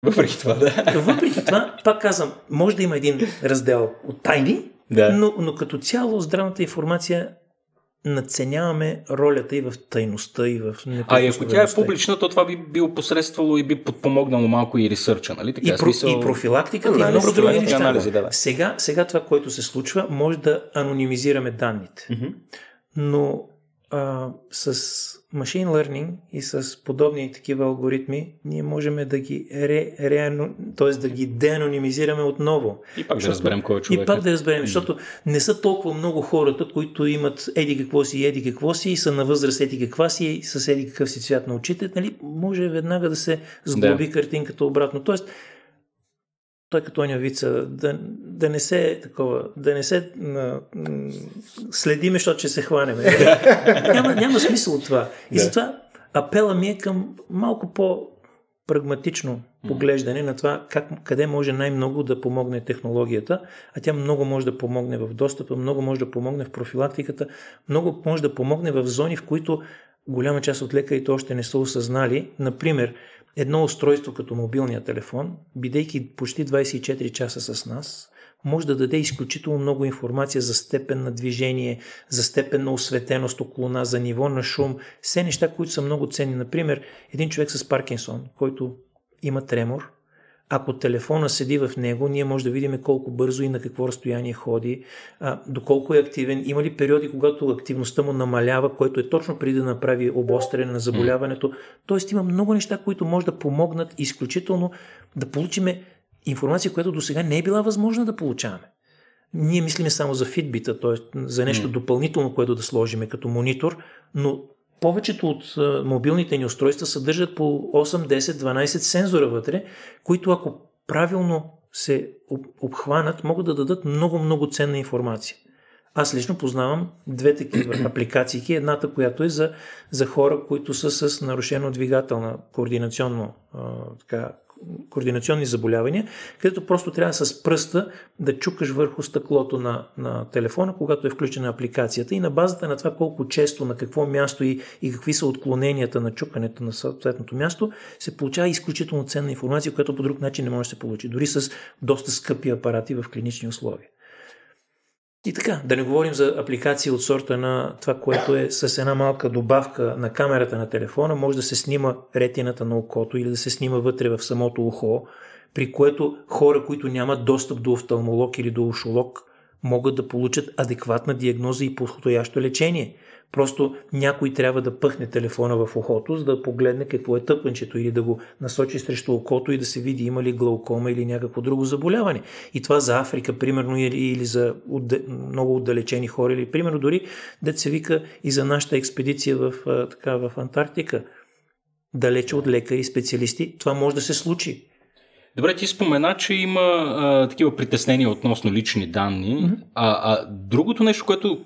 въпреки това, да. Въпреки това, пак казвам, може да има един раздел от тайни, да. но, но като цяло здравната информация надценяваме ролята и в тайността, и в А и ако тя е публична, то това би било посредствало и би подпомогнало малко и ресърча, нали? Така, и, про, смисъл... и профилактиката, и много други неща. Анализи, да, да. Сега, сега това, което се случва, може да анонимизираме данните. Mm-hmm. Но а, с machine learning и с подобни такива алгоритми, ние можем да ги, ре, ре, т.е. да ги деанонимизираме отново. И пак да разберем кой е човек. И пак да разберем, защото не са толкова много хората, които имат еди какво си, еди какво си и са на възраст еди каква си и с еди какъв си цвят на очите, нали, може веднага да се сглоби да. картинката обратно. Тоест, той като оня вица, да, да не се такова, да не се на, следиме, защото ще се хванеме. няма, няма смисъл от това. И да. затова апела ми е към малко по прагматично поглеждане на това как, къде може най-много да помогне технологията, а тя много може да помогне в достъпа, много може да помогне в профилактиката, много може да помогне в зони, в които голяма част от лекарите още не са осъзнали. Например, едно устройство като мобилния телефон, бидейки почти 24 часа с нас, може да даде изключително много информация за степен на движение, за степен на осветеност около нас, за ниво на шум, все неща, които са много ценни. Например, един човек с Паркинсон, който има тремор, ако телефона седи в него, ние може да видим колко бързо и на какво разстояние ходи, а, доколко е активен. Има ли периоди, когато активността му намалява, което е точно преди да направи обостряне на заболяването. Тоест има много неща, които може да помогнат изключително да получиме информация, която до сега не е била възможна да получаваме. Ние мислиме само за фитбита, т.е. за нещо допълнително, което да сложиме като монитор, но повечето от мобилните ни устройства съдържат по 8, 10, 12 сензора вътре, които ако правилно се обхванат, могат да дадат много-много ценна информация. Аз лично познавам две такива апликации. Едната, която е за, за хора, които са с нарушено двигателна координационно а, така, координационни заболявания, където просто трябва с пръста да чукаш върху стъклото на, на телефона, когато е включена апликацията и на базата на това колко често, на какво място и, и какви са отклоненията на чукането на съответното място, се получава изключително ценна информация, която по друг начин не може да се получи, дори с доста скъпи апарати в клинични условия. И така, да не говорим за апликации от сорта на това, което е с една малка добавка на камерата на телефона, може да се снима ретината на окото или да се снима вътре в самото ухо, при което хора, които нямат достъп до офталмолог или до ушолог, могат да получат адекватна диагноза и подходящо лечение. Просто някой трябва да пъхне телефона в ухото, за да погледне какво е тъпънчето или да го насочи срещу окото и да се види има ли глаукома или някакво друго заболяване. И това за Африка, примерно, или, или за отде, много отдалечени хора, или примерно дори се вика и за нашата експедиция в, така, в Антарктика. Далече от лекари и специалисти, това може да се случи. Добре, ти спомена, че има а, такива притеснения относно лични данни. Mm-hmm. А, а другото нещо, което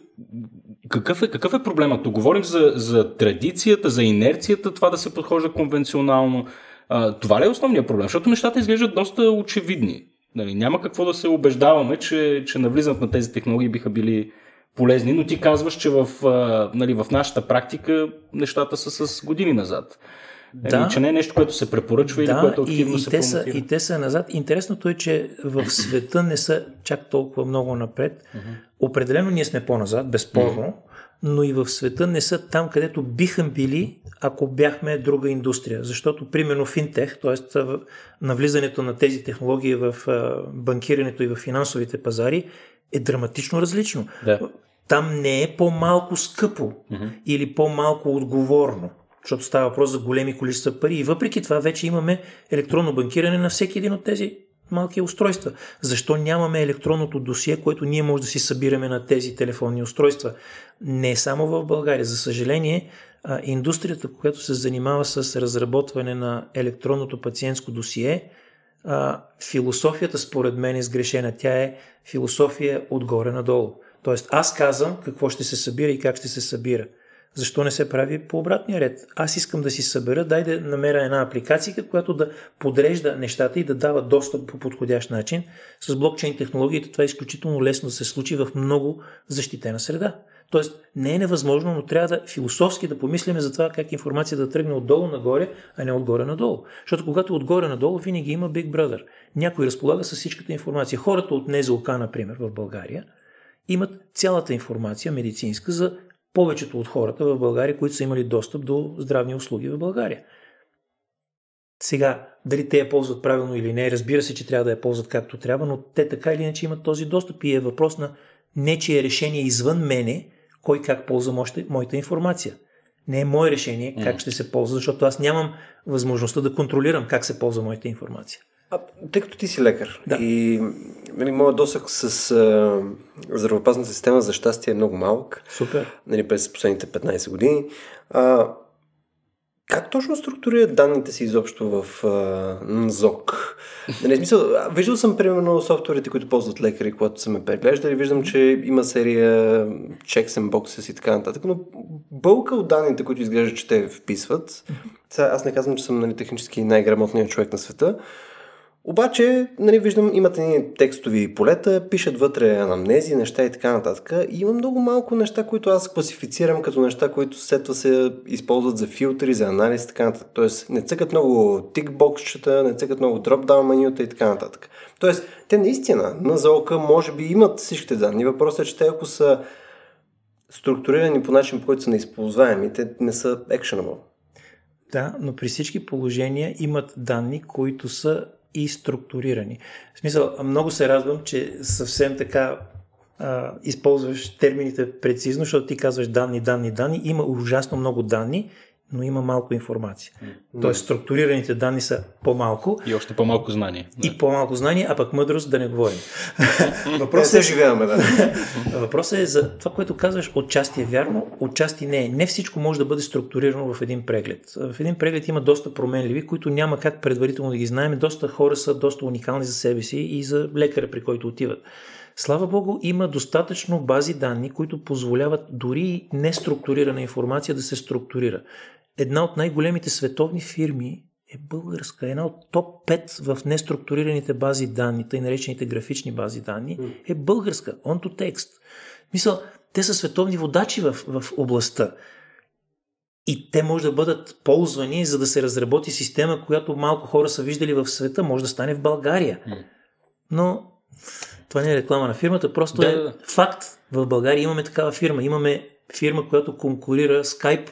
какъв е, какъв е проблемът? Тук говорим за, за традицията, за инерцията, това да се подхожда конвенционално. А, това ли е основният проблем? Защото нещата изглеждат доста очевидни. Нали, няма какво да се убеждаваме, че, че навлизането на тези технологии биха били полезни, но ти казваш, че в, а, нали, в нашата практика нещата са с години назад. Да. Еми, че не е нещо, което се препоръчва да, или което активно и, и се те са, И те са назад. Интересното е, че в света не са чак толкова много напред. Определено ние сме по-назад, безспорно, но и в света не са там, където биха били, ако бяхме друга индустрия. Защото, примерно, финтех, т.е. навлизането на тези технологии в банкирането и в финансовите пазари, е драматично различно. Да. Там не е по-малко скъпо mm-hmm. или по-малко отговорно защото става въпрос за големи количества пари. И въпреки това вече имаме електронно банкиране на всеки един от тези малки устройства. Защо нямаме електронното досие, което ние може да си събираме на тези телефонни устройства? Не само в България. За съжаление, индустрията, която се занимава с разработване на електронното пациентско досие, философията според мен е сгрешена. Тя е философия отгоре надолу. Тоест аз казвам какво ще се събира и как ще се събира. Защо не се прави по обратния ред? Аз искам да си събера, дай да намеря една апликация, която да подрежда нещата и да дава достъп по подходящ начин. С блокчейн технологията това е изключително лесно да се случи в много защитена среда. Тоест не е невъзможно, но трябва да философски да помислиме за това как информация да тръгне отдолу нагоре, а не отгоре надолу. Защото когато отгоре надолу, винаги има Big Brother. Някой разполага с всичката информация. Хората от НЗОК, например, в България, имат цялата информация медицинска за повечето от хората в България, които са имали достъп до здравни услуги в България. Сега, дали те я ползват правилно или не, разбира се, че трябва да я ползват както трябва, но те така или иначе имат този достъп и е въпрос на не, че е решение извън мене, кой как ползва моята информация. Не е мое решение как ще се ползва, защото аз нямам възможността да контролирам как се ползва моята информация. А, тъй като ти си лекар да. и нали, моят досък с а, здравеопазната система за щастие е много малък. Супер. Нали, през последните 15 години. А, Как точно структурират данните си изобщо в uh, НЗОК? Нали, смисъл, виждал съм примерно софтуерите, които ползват лекари, когато са ме преглеждали. Виждам, че има серия checks and boxes и така нататък, но бълка от данните, които изглежда, че те вписват. Сега, аз не казвам, че съм нали, технически най-грамотният човек на света, обаче, нали, виждам, имате ни текстови полета, пишат вътре анамнези, неща и така нататък. И има много малко неща, които аз класифицирам като неща, които след се използват за филтри, за анализ и така нататък. Тоест, не цъкат много тикбоксчета, не цъкат много дропдаун менюта и така нататък. Тоест, те наистина на заока може би имат всичките данни. Въпросът е, че те ако са структурирани по начин, по който са неизползваеми, те не са actionable. Да, но при всички положения имат данни, които са и структурирани. В смисъл, много се радвам, че съвсем така а, използваш термините прецизно, защото ти казваш данни, данни, данни. Има ужасно много данни, но има малко информация. Mm. Тоест, структурираните данни са по-малко. И още по-малко знание. И по-малко знание, а пък мъдрост да не говорим. Въпросът е, живееме, да. Въпросът е за това, което казваш, отчасти е вярно, отчасти не е. Не всичко може да бъде структурирано в един преглед. В един преглед има доста променливи, които няма как предварително да ги знаем. Доста хора са доста уникални за себе си и за лекаря, при който отиват. Слава Богу, има достатъчно бази данни, които позволяват дори неструктурирана информация да се структурира една от най-големите световни фирми е българска. Една от топ 5 в неструктурираните бази данни, тъй наречените графични бази данни, е българска. Onto Text. Мисъл, те са световни водачи в, в областта. И те може да бъдат ползвани, за да се разработи система, която малко хора са виждали в света, може да стане в България. Но това не е реклама на фирмата, просто да, е да. факт. В България имаме такава фирма. Имаме фирма, която конкурира Skype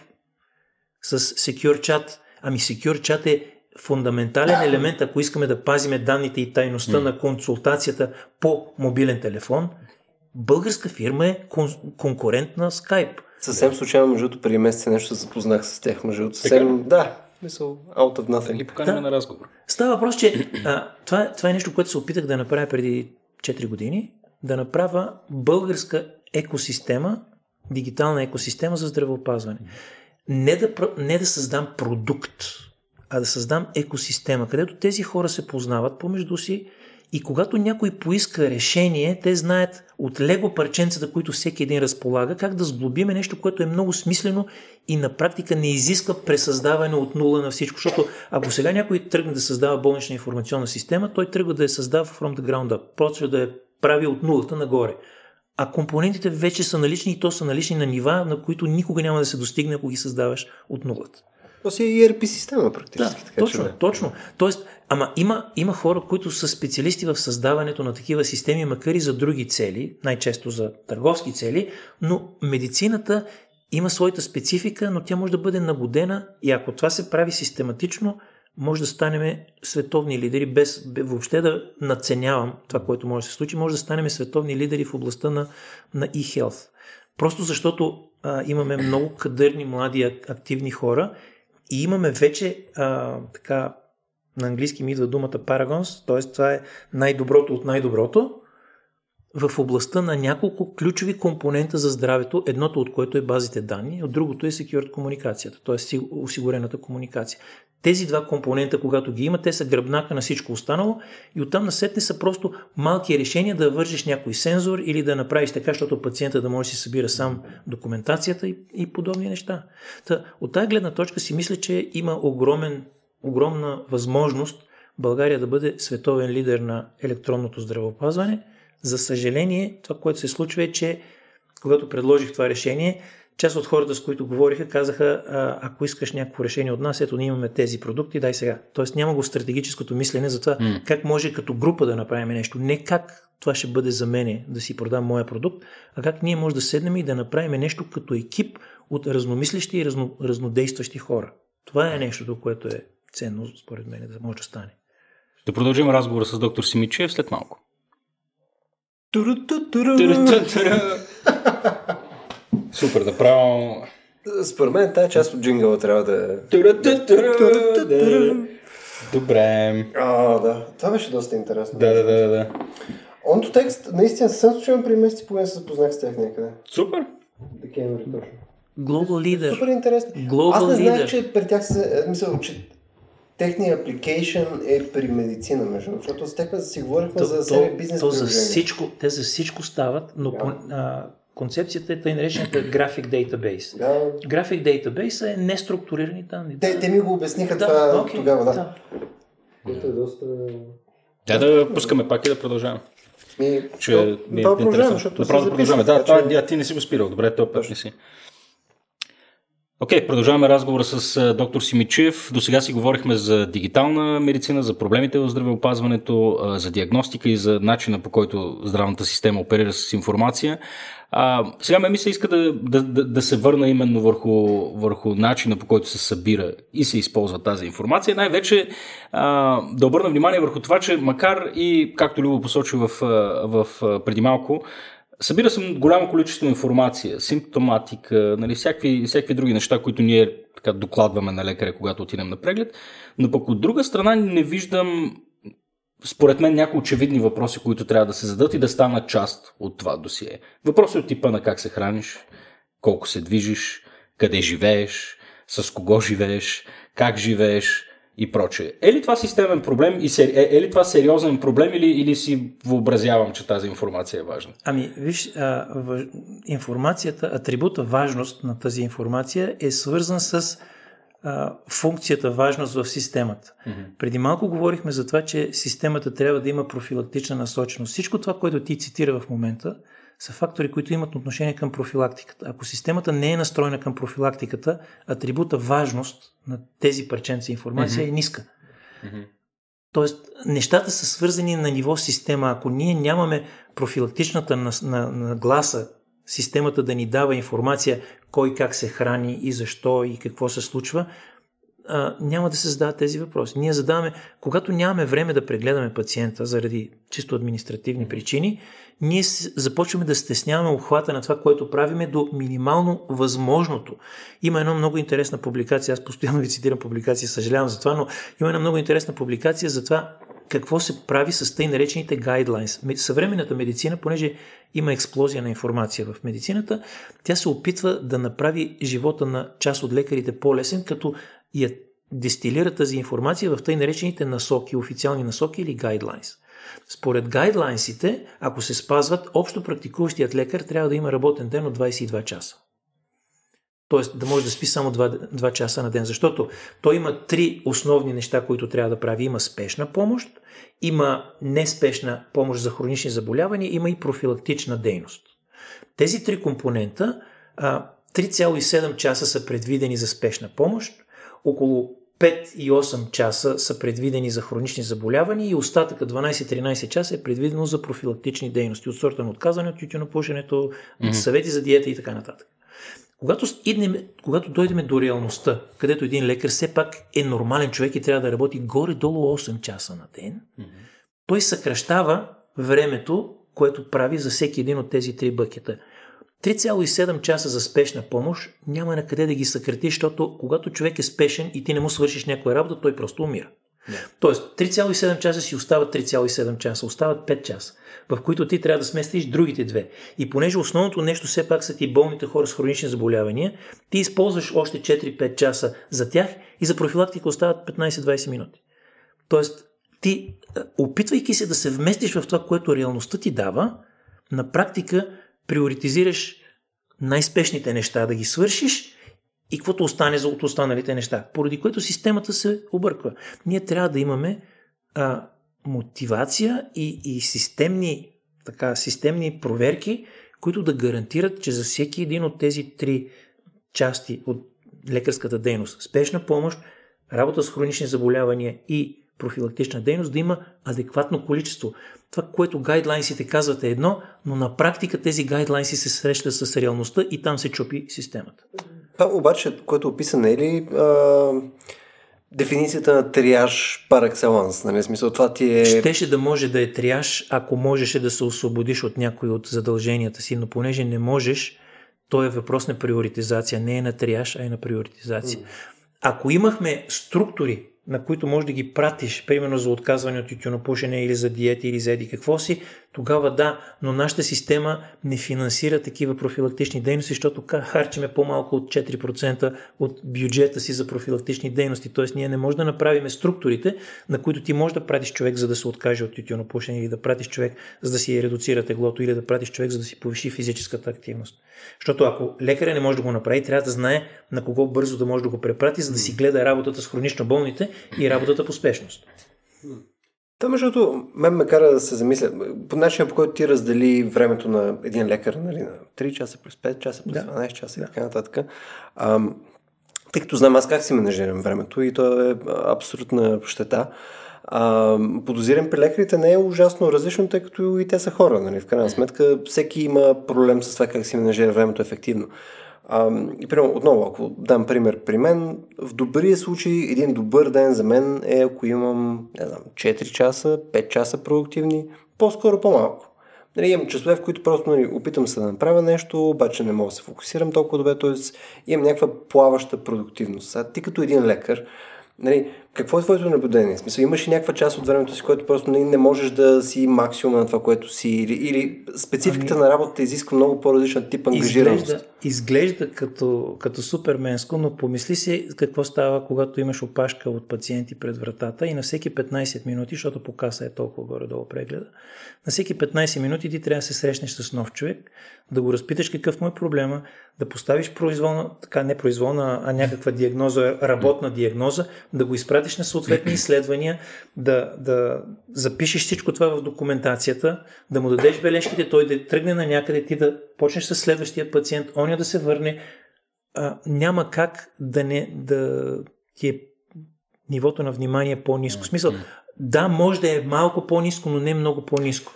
с Secure Chat. Ами Secure Chat е фундаментален елемент, ако искаме да пазиме данните и тайността mm. на консултацията по мобилен телефон. Българска фирма е кон- конкурент на Skype. Съвсем случайно, между другото, преди месец нещо се запознах с тях. Между другото, съвсем... Да, мисъл, out of nothing. Ги поканим да. на разговор. Става въпрос, че а, това, това е нещо, което се опитах да направя преди 4 години. Да направя българска екосистема, дигитална екосистема за здравеопазване не да, не да създам продукт, а да създам екосистема, където тези хора се познават помежду си и когато някой поиска решение, те знаят от лего парченцата, които всеки един разполага, как да сглобиме нещо, което е много смислено и на практика не изисква пресъздаване от нула на всичко. Защото ако сега някой тръгне да създава болнична информационна система, той тръгва да я създава from the ground up, почва да я прави от нулата нагоре а компонентите вече са налични и то са налични на нива, на които никога няма да се достигне, ако ги създаваш от нулата. То си е ERP система практически. Да, така, точно, че, да. точно. Тоест, ама има, има хора, които са специалисти в създаването на такива системи, макар и за други цели, най-често за търговски цели, но медицината има своята специфика, но тя може да бъде нагодена и ако това се прави систематично, може да станем световни лидери, без въобще да наценявам това, което може да се случи, може да станем световни лидери в областта на, на e-health. Просто защото а, имаме много кадърни, млади, активни хора и имаме вече а, така, на английски ми идва думата Paragons, т.е. това е най-доброто от най-доброто, в областта на няколко ключови компонента за здравето, едното от което е базите данни, от другото е secure комуникацията, т.е. осигурената комуникация. Тези два компонента, когато ги има, те са гръбнака на всичко останало и оттам насетне са просто малки решения да вържиш някой сензор или да направиш така, защото пациента да може да си събира сам документацията и, и подобни неща. Та, от тази гледна точка си мисля, че има огромен, огромна възможност България да бъде световен лидер на електронното здравеопазване. За съжаление, това, което се случва е, че когато предложих това решение, част от хората, с които говориха, казаха, ако искаш някакво решение от нас, ето ние имаме тези продукти, дай сега. Тоест няма го стратегическото мислене за това mm. как може като група да направим нещо. Не как това ще бъде за мене да си продам моя продукт, а как ние може да седнем и да направим нещо като екип от разномислещи и разно, разнодействащи хора. Това е нещото, което е ценно, според мен, да може да стане. Ще продължим разговора с доктор Симичев след малко. Супер, да правим... Според мен тази част от джингъла трябва да е... Добре. А, да. Това беше доста интересно. Да, да, да, да. Онто текст, наистина съвсем случайно при месеци половина се запознах с тях някъде. Супер. Декември точно. Global leader. Супер интересно. Global Аз не знаех, че при тях се... Мисля, че техният application е при медицина, между другото, защото с тях си говорихме То, за то, серия бизнес то за всичко, те за всичко стават, но Да. по, а, концепцията е тъй наречената Graphic Database. Да. Graphic Database е неструктурирани данни. Те, те ми го обясниха това окей, тогава, да. Което е доста... Да, да пускаме пак и да продължаваме. Ми, Че то, ми е това продължаваме, защото Направо да продължаваме. Да, това, че- да, ти не си го спирал. Добре, то път не си. Окей, продължаваме разговора с доктор Симичев. До сега си говорихме за дигитална медицина, за проблемите в здравеопазването, за диагностика и за начина по който здравната система оперира с информация. А, сега ме ми се иска да, да, да, да се върна именно върху, върху начина по който се събира и се използва тази информация. Най-вече а, да обърна внимание върху това, че макар и, както Любо посочи в, в, преди малко, Събира се голямо количество информация, симптоматика, нали, всякакви, всякакви други неща, които ние така, докладваме на лекаря, когато отидем на преглед. Но пък от друга страна не виждам, според мен, някои очевидни въпроси, които трябва да се зададат и да станат част от това досие. Въпроси от типа на как се храниш, колко се движиш, къде живееш, с кого живееш, как живееш и прочее. Е ли това системен проблем и сер... е, е ли това сериозен проблем или, или си въобразявам, че тази информация е важна? Ами, виж, а, въж... информацията, атрибута важност на тази информация е свързан с а, функцията важност в системата. Мгм. Преди малко говорихме за това, че системата трябва да има профилактична насоченост. Всичко това, което ти цитира в момента, са фактори, които имат отношение към профилактиката. Ако системата не е настроена към профилактиката, атрибута важност на тези парченца информация Мгм. е ниска. Мгм. Тоест, нещата са свързани на ниво система. Ако ние нямаме профилактичната нас- на- нагласа, системата да ни дава информация кой как се храни и защо и какво се случва, а, няма да се задават тези въпроси. Ние задаваме, когато нямаме време да прегледаме пациента заради чисто административни причини, ние започваме да стесняваме обхвата на това, което правиме до минимално възможното. Има една много интересна публикация, аз постоянно ви цитирам публикации, съжалявам за това, но има една много интересна публикация за това какво се прави с тъй наречените guidelines. Ме- Съвременната медицина, понеже има експлозия на информация в медицината, тя се опитва да направи живота на част от лекарите по-лесен, като я дестилира тази информация в тъй наречените насоки, официални насоки или guidelines. Според гайдлайнсите, ако се спазват, общо практикуващият лекар трябва да има работен ден от 22 часа. Тоест да може да спи само 2, 2 часа на ден, защото той има три основни неща, които трябва да прави. Има спешна помощ, има неспешна помощ за хронични заболявания, има и профилактична дейност. Тези три компонента, а, 3,7 часа са предвидени за спешна помощ, около 5 и 8 часа са предвидени за хронични заболявания и остатъка 12-13 часа е предвидено за профилактични дейности, от сорта на отказване от тютюнопушенето, mm-hmm. съвети за диета и така нататък. Когато, иднем, когато дойдем до реалността, където един лекар все пак е нормален човек и трябва да работи горе-долу 8 часа на ден, mm-hmm. той съкръщава времето, което прави за всеки един от тези три бъкета. 3,7 часа за спешна помощ няма на къде да ги съкрати, защото когато човек е спешен и ти не му свършиш някоя работа, той просто умира. Yeah. Тоест, 3,7 часа си остават 3,7 часа, остават 5 часа, в които ти трябва да сместиш другите две. И понеже основното нещо все пак са ти болните хора с хронични заболявания, ти използваш още 4-5 часа за тях и за профилактика остават 15-20 минути. Тоест, ти, опитвайки се да се вместиш в това, което реалността ти дава, на практика приоритизираш най-спешните неща да ги свършиш и каквото остане за от останалите неща, поради което системата се обърква. Ние трябва да имаме а, мотивация и, и системни, така, системни проверки, които да гарантират, че за всеки един от тези три части от лекарската дейност, спешна помощ, работа с хронични заболявания и профилактична дейност, да има адекватно количество. Това, което гайдлайнсите казват е едно, но на практика тези гайдлайнси се срещат с реалността и там се чупи системата. Това обаче, което описа, не е ли а, дефиницията на триаж пар екселанс? Нали? Смисъл, това ти е... Щеше да може да е триаж, ако можеше да се освободиш от някой от задълженията си, но понеже не можеш, то е въпрос на приоритизация. Не е на триаж, а е на приоритизация. Ако имахме структури, на които можеш да ги пратиш, примерно за отказване от тютюнопушене или за диети или за еди какво си, тогава да, но нашата система не финансира такива профилактични дейности, защото харчиме по-малко от 4% от бюджета си за профилактични дейности. Тоест ние не можем да направим структурите, на които ти можеш да пратиш човек, за да се откаже от тютюнопушене или да пратиш човек, за да си редуцира теглото или да пратиш човек, за да си повиши физическата активност. Защото ако лекаря не може да го направи, трябва да знае на кого бързо да може да го препрати, за да си гледа работата с хронично болните и работата по спешност. Това, между другото, мен ме кара да се замисля. По начина, по който ти раздели времето на един лекар, нали, на 3 часа плюс 5 часа плюс да. 12 часа да. и така нататък. Ам, тъй като знам аз как си менажирам времето и то е абсолютна щета. А, подозирам при лекарите не е ужасно различно, тъй като и те са хора. Нали? В крайна сметка всеки има проблем с това как си менажира времето ефективно. И примерно, отново, ако дам пример при мен, в добрия случай един добър ден за мен е ако имам, не знам, 4 часа, 5 часа продуктивни, по-скоро по-малко. Нали, имам часове, в които просто нали, опитам се да направя нещо, обаче не мога да се фокусирам толкова добре, т.е. имам някаква плаваща продуктивност. А ти като един лекар, Нали, какво е твоето наблюдение? В смисъл, имаш ли някаква част от времето си, което просто не, не можеш да си максимум на това, което си, или, или спецификата ами, на работата изисква много по-различен тип ангажираност? Изглежда, изглежда като, като суперменско, но помисли си какво става, когато имаш опашка от пациенти пред вратата и на всеки 15 минути, защото по каса е толкова горе-долу прегледа, на всеки 15 минути ти трябва да се срещнеш с нов човек, да го разпиташ какъв му е проблема, да поставиш произволна, така не произволна, а някаква диагноза, работна диагноза, да го изпратиш на съответни изследвания, да, да запишеш всичко това в документацията, да му дадеш бележките, той да тръгне на някъде, ти да почнеш с следващия пациент, оня да се върне. А, няма как да не да ти е нивото на внимание по-низко. Смисъл, да, може да е малко по-низко, но не много по-низко.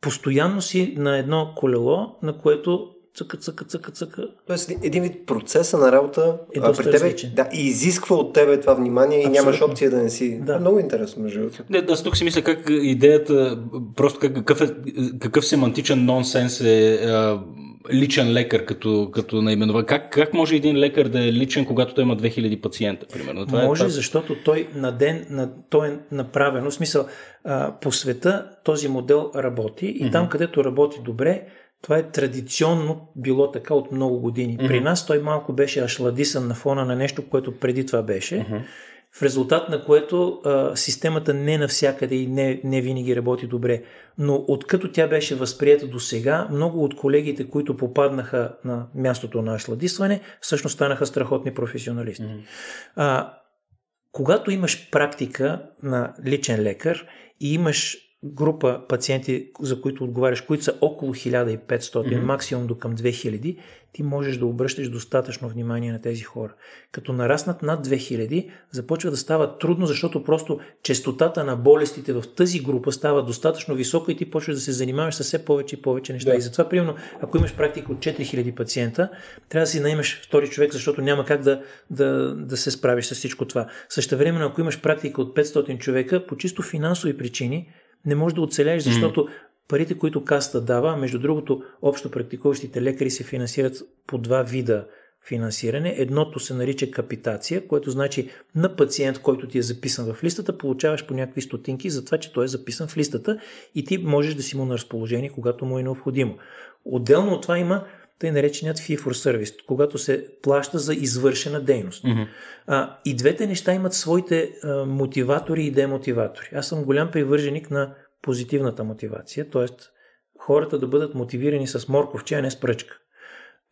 Постоянно си на едно колело, на което цъка, цъка, цъка, цъка. Тоест един вид процеса на работа е а, при тебе различен. да, и изисква от тебе това внимание Абсолютно. и нямаш опция да не си. Да. Много интересно, между другото. Не, аз тук си мисля как идеята, просто как, какъв, е, какъв семантичен нонсенс е личен лекар като, като наименува. Как, как може един лекар да е личен, когато той има 2000 пациента, примерно? Това е може, е, това... защото той на ден, на, той е направено, в смисъл, а, по света този модел работи и mm-hmm. там, където работи добре, това е традиционно било така от много години. Mm-hmm. При нас той малко беше ашладисан на фона на нещо, което преди това беше. Mm-hmm. В резултат на което а, системата не навсякъде и не, не винаги работи добре. Но откато тя беше възприята до сега, много от колегите, които попаднаха на мястото на ашладисване, всъщност станаха страхотни професионалисти. Mm-hmm. А, когато имаш практика на личен лекар и имаш група пациенти, за които отговаряш, които са около 1500, mm-hmm. максимум до към 2000, ти можеш да обръщаш достатъчно внимание на тези хора. Като нараснат над 2000, започва да става трудно, защото просто частотата на болестите в тази група става достатъчно висока и ти почваш да се занимаваш с все повече и повече неща. Да. И затова, примерно, ако имаш практика от 4000 пациента, трябва да си наемаш втори човек, защото няма как да, да, да се справиш с всичко това. Също време, ако имаш практика от 500 човека, по чисто финансови причини, не можеш да оцеляеш, защото mm. парите, които каста дава, между другото, общо практикуващите лекари се финансират по два вида финансиране. Едното се нарича капитация, което значи на пациент, който ти е записан в листата, получаваш по някакви стотинки за това, че той е записан в листата и ти можеш да си му на разположение, когато му е необходимо. Отделно от това има тъй нареченият fee for service, когато се плаща за извършена дейност. Mm-hmm. А, и двете неща имат своите а, мотиватори и демотиватори. Аз съм голям привърженик на позитивната мотивация, т.е. хората да бъдат мотивирани с морковче, а не с пръчка.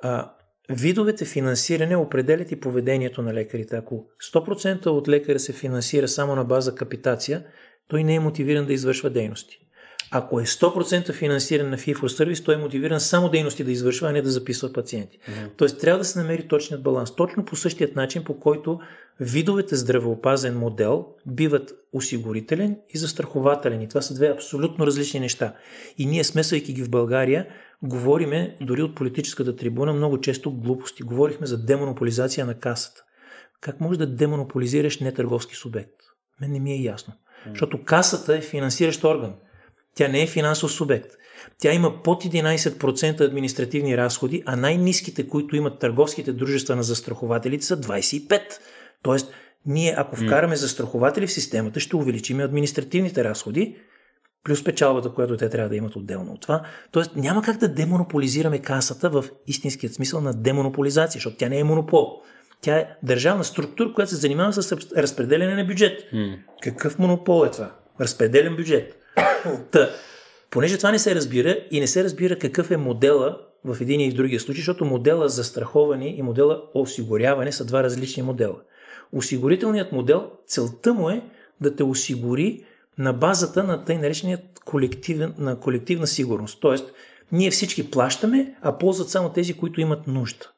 А, видовете финансиране определят и поведението на лекарите. Ако 100% от лекаря се финансира само на база капитация, той не е мотивиран да извършва дейности. Ако е 100% финансиран на for service, той е мотивиран само дейности да извършва, а не да записва пациенти. Mm-hmm. Тоест трябва да се намери точният баланс. Точно по същият начин, по който видовете здравеопазен модел биват осигурителен и застрахователен. И това са две абсолютно различни неща. И ние, смесвайки ги в България, говориме, дори от политическата трибуна, много често глупости. Говорихме за демонополизация на касата. Как може да демонополизираш нетърговски субект? Мен не ми е ясно. Защото касата е финансиращ орган. Тя не е финансов субект. Тя има под 11% административни разходи, а най-низките, които имат търговските дружества на застрахователите са 25%. Тоест, ние ако вкараме застрахователи в системата, ще увеличим административните разходи плюс печалбата, която те трябва да имат отделно от това. Тоест няма как да демонополизираме касата в истинският смисъл на демонополизация, защото тя не е монопол. Тя е държавна структура, която се занимава с разпределение на бюджет. Mm. Какъв монопол е това? Разпределен бюджет. Та, понеже това не се разбира и не се разбира какъв е модела в един и в другия случай, защото модела за страховане и модела осигуряване са два различни модела. Осигурителният модел, целта му е да те осигури на базата на тъй нареченият колективен, на колективна сигурност. Тоест, ние всички плащаме, а ползват само тези, които имат нужда.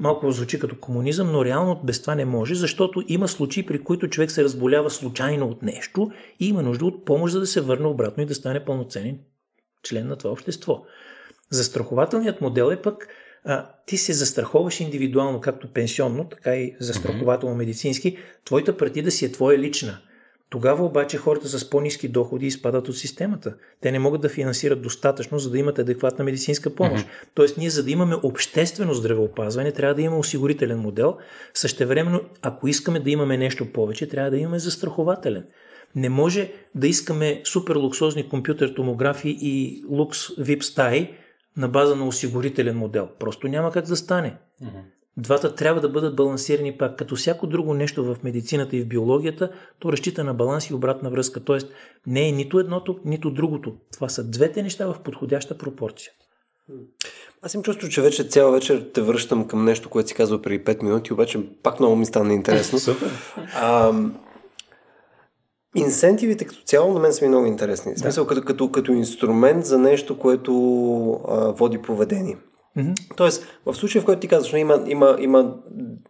Малко звучи като комунизъм, но реално без това не може, защото има случаи, при които човек се разболява случайно от нещо и има нужда от помощ, за да се върне обратно и да стане пълноценен член на това общество. Застрахователният модел е пък а, ти се застраховаш индивидуално, както пенсионно, така и застрахователно медицински. Твоята партида си е твоя лична. Тогава обаче хората с по-низки доходи изпадат от системата. Те не могат да финансират достатъчно, за да имат адекватна медицинска помощ. Mm-hmm. Тоест, ние, за да имаме обществено здравеопазване, трябва да имаме осигурителен модел. Същевременно, ако искаме да имаме нещо повече, трябва да имаме застрахователен. Не може да искаме супер луксозни компютър томографи и лукс вип стаи на база на осигурителен модел. Просто няма как да стане. Mm-hmm. Двата трябва да бъдат балансирани пак. Като всяко друго нещо в медицината и в биологията, то разчита на баланс и обратна връзка. Тоест не е нито едното, нито другото. Това са двете неща в подходяща пропорция. Аз им чувство, че вече цяла вечер те връщам към нещо, което си казва преди 5 минути, обаче пак много ми стана интересно. Супер. А, инсентивите като цяло на мен са ми много интересни. В смисъл, да. като, като, като инструмент за нещо, което а, води поведение. Mm-hmm. Тоест, в случая, в който ти казваш, има, има, има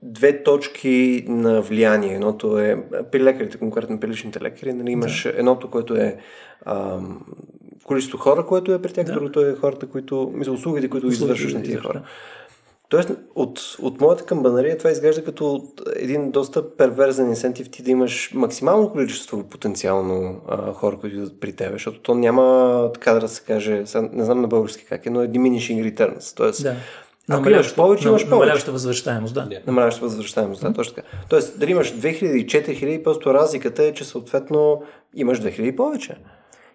две точки на влияние. Едното е при лекарите, конкретно при личните лекари, нали, имаш да. едното, което е ам, количество хора, което е при тях, да. другото е хората, които, мисля, услугите, които извършваш на тия хора. Да. Тоест, от, от моята камбанария това изглежда като един доста перверзен инсентив ти да имаш максимално количество потенциално а, хора, които идват при тебе, защото то няма, така да се каже, не знам на български как е, но е diminishing returns. Тоест, да. Ако имаш повече, имаш повече. Намаляваща възвръщаемост, да. Yeah. Намаляваща възвръщаемост, да, точно така. Тоест, дали имаш 2000 и 4000, просто разликата е, че съответно имаш 2000 повече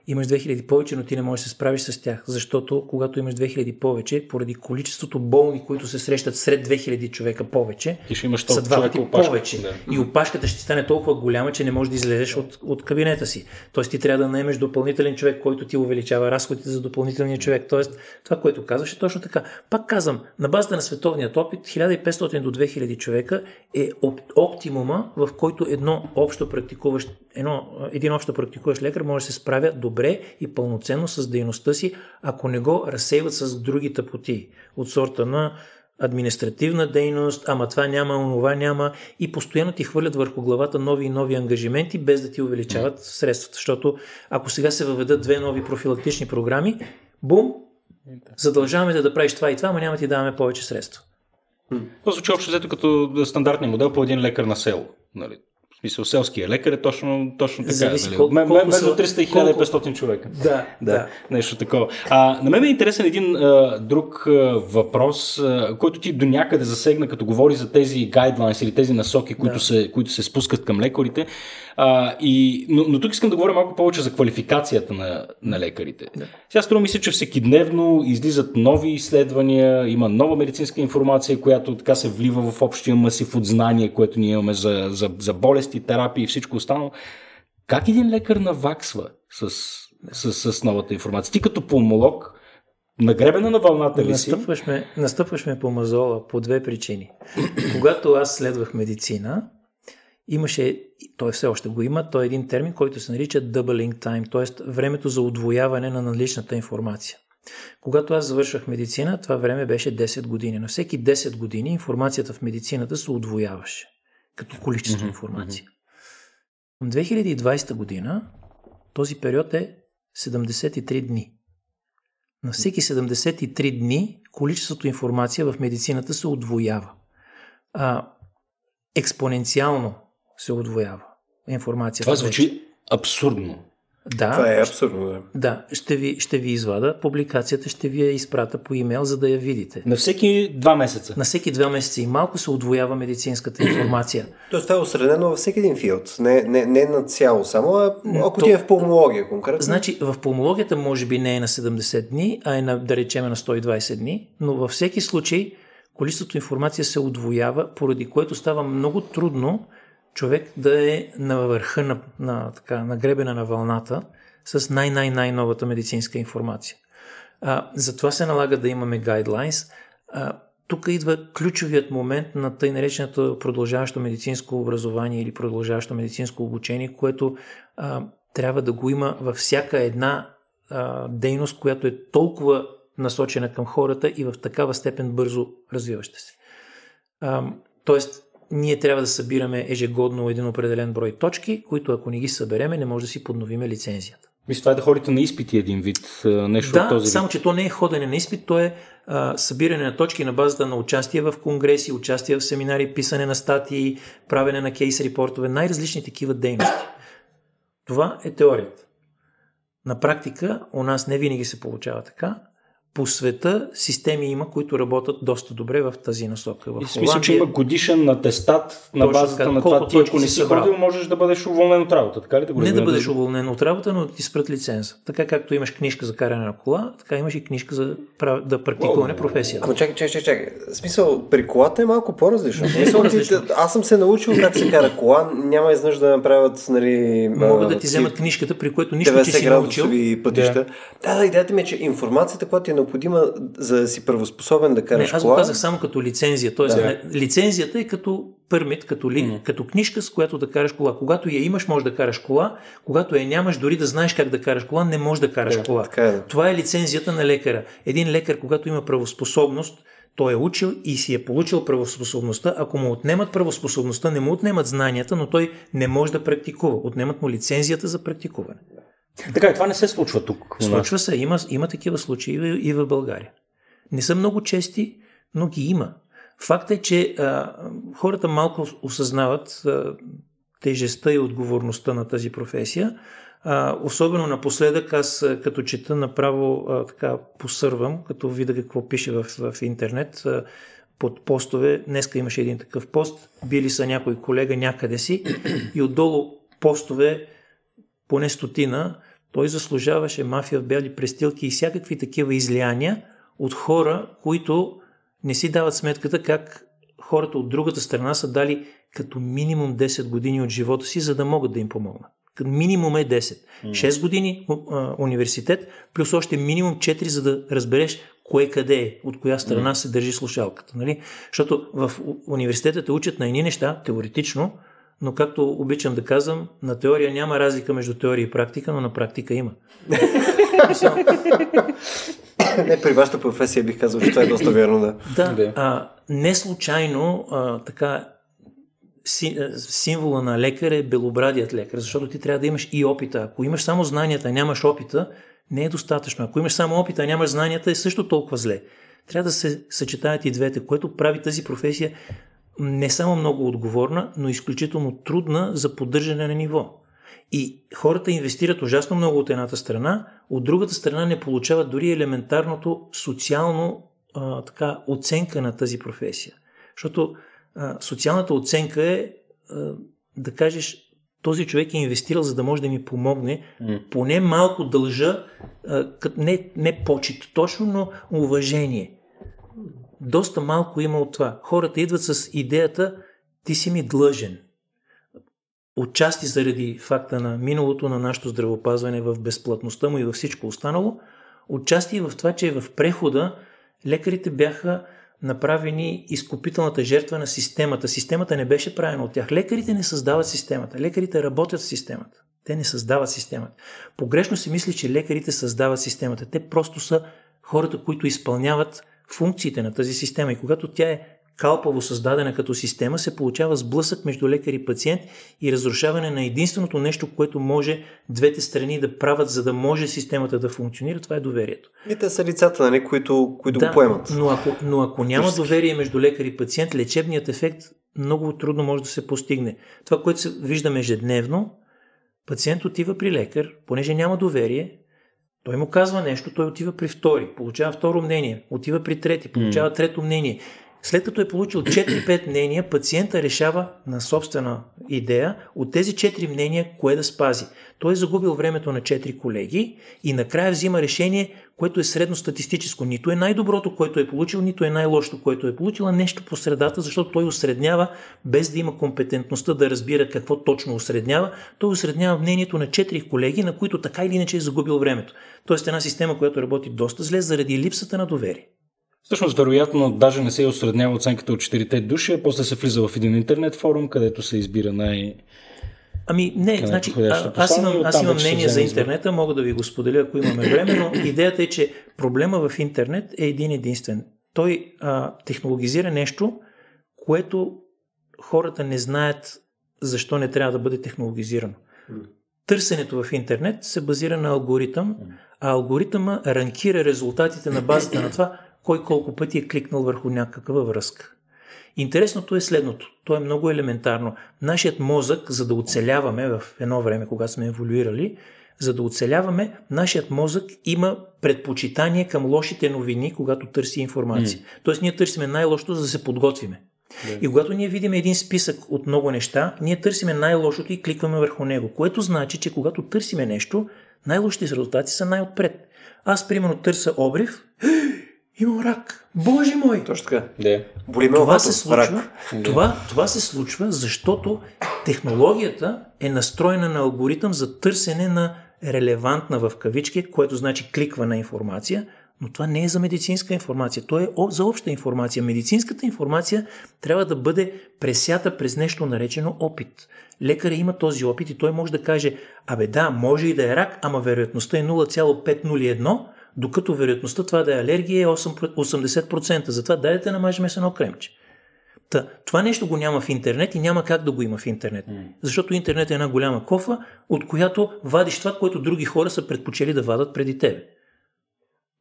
имаш 2000 повече, но ти не можеш да се справиш с тях, защото когато имаш 2000 повече, поради количеството болни, които се срещат сред 2000 човека повече, ти ще имаш са два пъти повече. Да. И опашката ще стане толкова голяма, че не можеш да излезеш от, от кабинета си. Тоест ти трябва да наемеш допълнителен човек, който ти увеличава разходите за допълнителния човек. Тоест това, което казваш е точно така. Пак казвам, на базата на световният опит, 1500 до 2000 човека е оптимума, в който едно общо практикуващ, едно, един общо практикуващ лекар може да се справя до добре и пълноценно с дейността си, ако не го разсейват с други тъпоти от сорта на административна дейност, ама това няма, онова няма и постоянно ти хвърлят върху главата нови и нови ангажименти, без да ти увеличават средствата. Защото ако сега се въведат две нови профилактични програми, бум, задължаваме да, да правиш това и това, ама няма ти даваме повече средства. Това звучи общо взето като стандартния модел по един лекар на село. Нали? Смисъл, селския лекар е точно, точно така. Зависи нали? колко, колко между 300 и 1500 човека. Да, да, да. Нещо такова. А, на мен е интересен един а, друг а, въпрос, а, който ти до някъде засегна, като говори за тези гайдлайнс или тези насоки, които, да. се, които се спускат към лекарите. А, и, но, но тук искам да говоря малко повече за квалификацията на, на лекарите. Да. Сега струва ми се, че всеки дневно излизат нови изследвания, има нова медицинска информация, която така се влива в общия масив от знания, което ние имаме за, за, за болести, терапии и всичко останало. Как един лекар наваксва с, с, с новата информация? Ти като пулмолог, Нагребена на вълната ли си? Настъпваш настъпваш ме по мазола по две причини. Когато аз следвах медицина, имаше, той все още го има, той е един термин, който се нарича doubling time, т.е. времето за удвояване на наличната информация. Когато аз завършвах медицина, това време беше 10 години. На всеки 10 години информацията в медицината се удвояваше като количество информация. В 2020 година този период е 73 дни. На всеки 73 дни количеството информация в медицината се удвоява. А, експоненциално се отвоява информацията. Това звучи абсурдно. Да, Това е абсурдно, да. да ще, ви, ще ви извада, публикацията ще ви я изпрата по имейл, за да я видите. На всеки два месеца. На всеки два месеца и малко се отвоява медицинската информация. Тоест това е осредено във всеки един филд. Не, не, не на цяло само, а ако То- ти е в пулмология конкретно. Значи в пулмологията може би не е на 70 дни, а е на, да речеме на 120 дни, но във всеки случай количеството информация се отвоява, поради което става много трудно човек да е на върха на, на, така, на гребена на вълната с най-най-най-новата медицинска информация. А, затова се налага да имаме гайдлайнс. Тук идва ключовият момент на тъй нареченото продължаващо медицинско образование или продължаващо медицинско обучение, което а, трябва да го има във всяка една а, дейност, която е толкова насочена към хората и в такава степен бързо развиваща се. А, тоест, ние трябва да събираме ежегодно един определен брой точки, които ако не ги събереме, не може да си подновиме лицензията. Мисля, това е да ходите на изпити един вид, нещо от Да, този само вид. че то не е ходене на изпит, то е а, събиране на точки на базата на участие в конгреси, участие в семинари, писане на статии, правене на кейс репортове, най-различни такива дейности. Това е теорията. На практика у нас не винаги се получава така. По света системи има, които работят доста добре в тази насока. В в смисъл, че има годишен атестат на базата така. на това. Ти ако не си събрал? ходил, можеш да бъдеш уволнен от работа, така ли да го Не да бъдеш уволнен от работа, но да ти спрат лиценза. Така както имаш книжка за каране на кола, така имаш и книжка за прав- да практикуване професията. Ама чакай, чакай, чакай, смисъл, при колата е малко по-различно. Смисъл, по-различно. ти- аз съм се научил как се кара кола. Няма изнъж да направят, нали... Могат да ти вземат книжката, при което нищо, че 90 си научил. пътища. Да. да, идеята ми е, че информацията, която ти е необходима за да си правоспособен да Не, караш аз го кола... казах само като лицензия. Тоест, Да. не, лицензията е като пърмит, като, ли, Мгм. като книжка, с която да караш кола. Когато я имаш, можеш да караш кола. Когато я нямаш, дори да знаеш как да караш кола, не можеш да караш Да, кола. така е, да. Това е лицензията на лекаря. Един лекар, когато има правоспособност, той е учил и си е получил правоспособността. Ако му отнемат правоспособността, не му отнемат знанията, но той не може да практикува. Отнемат му лицензията за практикуване. Така, и това не се случва тук. Случва се, има, има такива случаи и- в България. Не са много чести, но ги има. Факт е, че а, хората малко осъзнават а, тежестта и отговорността на тази професия. А, особено напоследък, аз като чета направо а, така посървам, като видя какво пише в, в интернет а, под постове. Днеска имаше един такъв пост, били са някой колега някъде си и отдолу постове поне стотина, той заслужаваше мафия в бели престилки и всякакви такива излияния от хора, които не си дават сметката как хората от другата страна са дали като минимум 10 години от живота си, за да могат да им помогнат. Минимум е 10. 6 години а, университет, плюс още минимум 4, за да разбереш кое къде е, от коя страна се държи слушалката. Нали? Защото в у- университета те учат на едни неща, теоретично, но както обичам да казвам, на теория няма разлика между теория и практика, но на практика има. Не, при вашата професия бих казал, че това е доста вярно, да. Да, а, не случайно а, така символа на лекар е белобрадият лекар, защото ти трябва да имаш и опита. Ако имаш само знанията, нямаш опита, не е достатъчно. Ако имаш само опита, нямаш знанията, е също толкова зле. Трябва да се съчетаят и двете, което прави тази професия не само много отговорна, но изключително трудна за поддържане на ниво. И хората инвестират ужасно много от едната страна, от другата страна не получават дори елементарното социално а, така, оценка на тази професия. Защото а, социалната оценка е а, да кажеш, този човек е инвестирал, за да може да ми помогне, поне малко дължа, а, не, не почет точно, но уважение. Доста малко има от това. Хората идват с идеята, ти си ми длъжен. Отчасти заради факта на миналото на нашето здравопазване в безплатността му и във всичко останало, отчасти и в това, че в прехода лекарите бяха направени изкупителната жертва на системата. Системата не беше правена от тях. Лекарите не създават системата. Лекарите работят в системата. Те не създават системата. Погрешно се мисли, че лекарите създават системата. Те просто са хората, които изпълняват функциите на тази система. И когато тя е калпаво създадена като система, се получава сблъсък между лекар и пациент и разрушаване на единственото нещо, което може двете страни да правят, за да може системата да функционира. Това е доверието. И те са лицата, нали, които, които го поемат. Но ако, но ако няма Физически. доверие между лекар и пациент, лечебният ефект много трудно може да се постигне. Това, което се виждаме ежедневно, Пациент отива при лекар, понеже няма доверие, той му казва нещо, той отива при втори, получава второ мнение, отива при трети, получава трето мнение. След като е получил 4-5 мнения, пациента решава на собствена идея от тези 4 мнения кое да спази. Той е загубил времето на 4 колеги и накрая взима решение, което е средностатистическо. Нито е най-доброто, което е получил, нито е най-лошото, което е получил, а нещо по средата, защото той осреднява, без да има компетентността да разбира какво точно осреднява, той осреднява мнението на 4 колеги, на които така или иначе е загубил времето. Тоест една система, която работи доста зле заради липсата на доверие. Всъщност, вероятно, даже не се е осреднява оценката от четирите души, а после се влиза в един интернет форум, където се избира най- Ами не, Къде значи, а, аз имам, аз имам мнение за интернета, мога да ви го споделя, ако имаме време, но идеята е, че проблема в интернет е един единствен. Той а, технологизира нещо, което хората не знаят защо не трябва да бъде технологизирано. Търсенето в интернет се базира на алгоритъм, а алгоритъма ранкира резултатите на базата на това, кой колко пъти е кликнал върху някаква връзка. Интересното е следното. То е много елементарно. Нашият мозък, за да оцеляваме в едно време, когато сме еволюирали, за да оцеляваме, нашият мозък има предпочитание към лошите новини, когато търси информация. Mm. Тоест ние търсиме най-лошото, за да се подготвиме. И когато ние видим един списък от много неща, ние търсиме най-лошото и кликваме върху него, което значи, че когато търсиме нещо, най-лошите резултати са най-отпред. Аз, примерно, търся обрив, имам рак. Боже мой! Точно така. Да. Боли ме Това се случва, Рак. това, това се случва, защото технологията е настроена на алгоритъм за търсене на релевантна в кавички, което значи кликвана информация, но това не е за медицинска информация, то е за обща информация. Медицинската информация трябва да бъде пресята през нещо наречено опит. Лекаря има този опит и той може да каже, абе да, може и да е рак, ама вероятността е 0,501, докато вероятността това да е алергия е 8 80%. Затова дайте да намажем с едно кремче. Та, това нещо го няма в интернет и няма как да го има в интернет. Защото интернет е една голяма кофа, от която вадиш това, което други хора са предпочели да вадат преди тебе.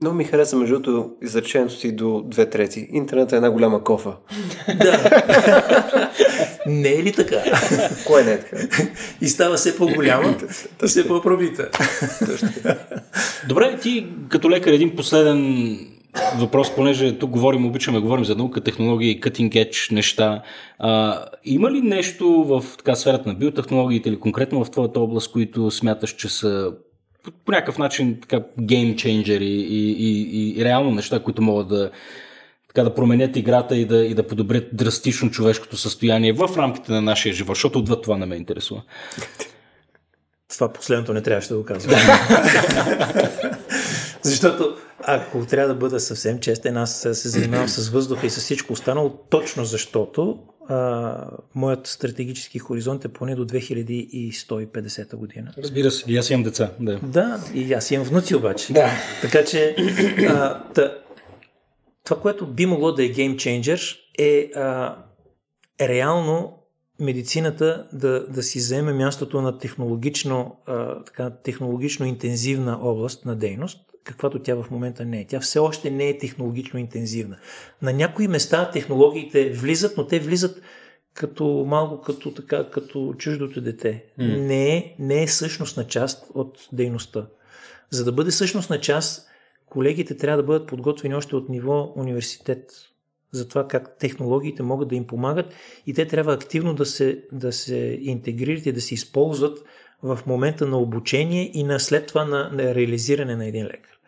Много ми хареса между другото изречението си до две трети. Интернет е една голяма кофа. Не е ли така? Кое не е така? И става все по-голяма и все по-пробита. Добре, ти като лекар един последен въпрос, понеже тук говорим, обичаме, говорим за наука, технологии, cutting edge неща. А, има ли нещо в така, сферата на биотехнологиите или конкретно в твоята област, които смяташ, че са по, по някакъв начин така геймченджери и, и, и, и реално неща, които могат да така да променят играта и да, и да подобрят драстично човешкото състояние в рамките на нашия живот, защото отвъд това не ме интересува. Това последното не трябваше да го казвам. Защото, ако трябва да бъда съвсем честен, аз се занимавам с въздуха и с всичко останало, точно защото а, моят стратегически хоризонт е поне до 2150 година. Разбира се, и аз имам деца. Да. Да, и аз имам внуци обаче. Да. Така че а, та, това, което би могло да е геймченджер е а, реално медицината да, да си заеме мястото на технологично, а, така, технологично интензивна област на дейност, каквато тя в момента не е. Тя все още не е технологично интензивна. На някои места технологиите влизат, но те влизат като малко като, така, като чуждото дете. Mm. Не, е, не е същностна част от дейността. За да бъде същностна част, колегите трябва да бъдат подготвени още от ниво университет за това как технологиите могат да им помагат и те трябва активно да се, да се интегрират и да се използват в момента на обучение и на след това на, на реализиране на един лекар.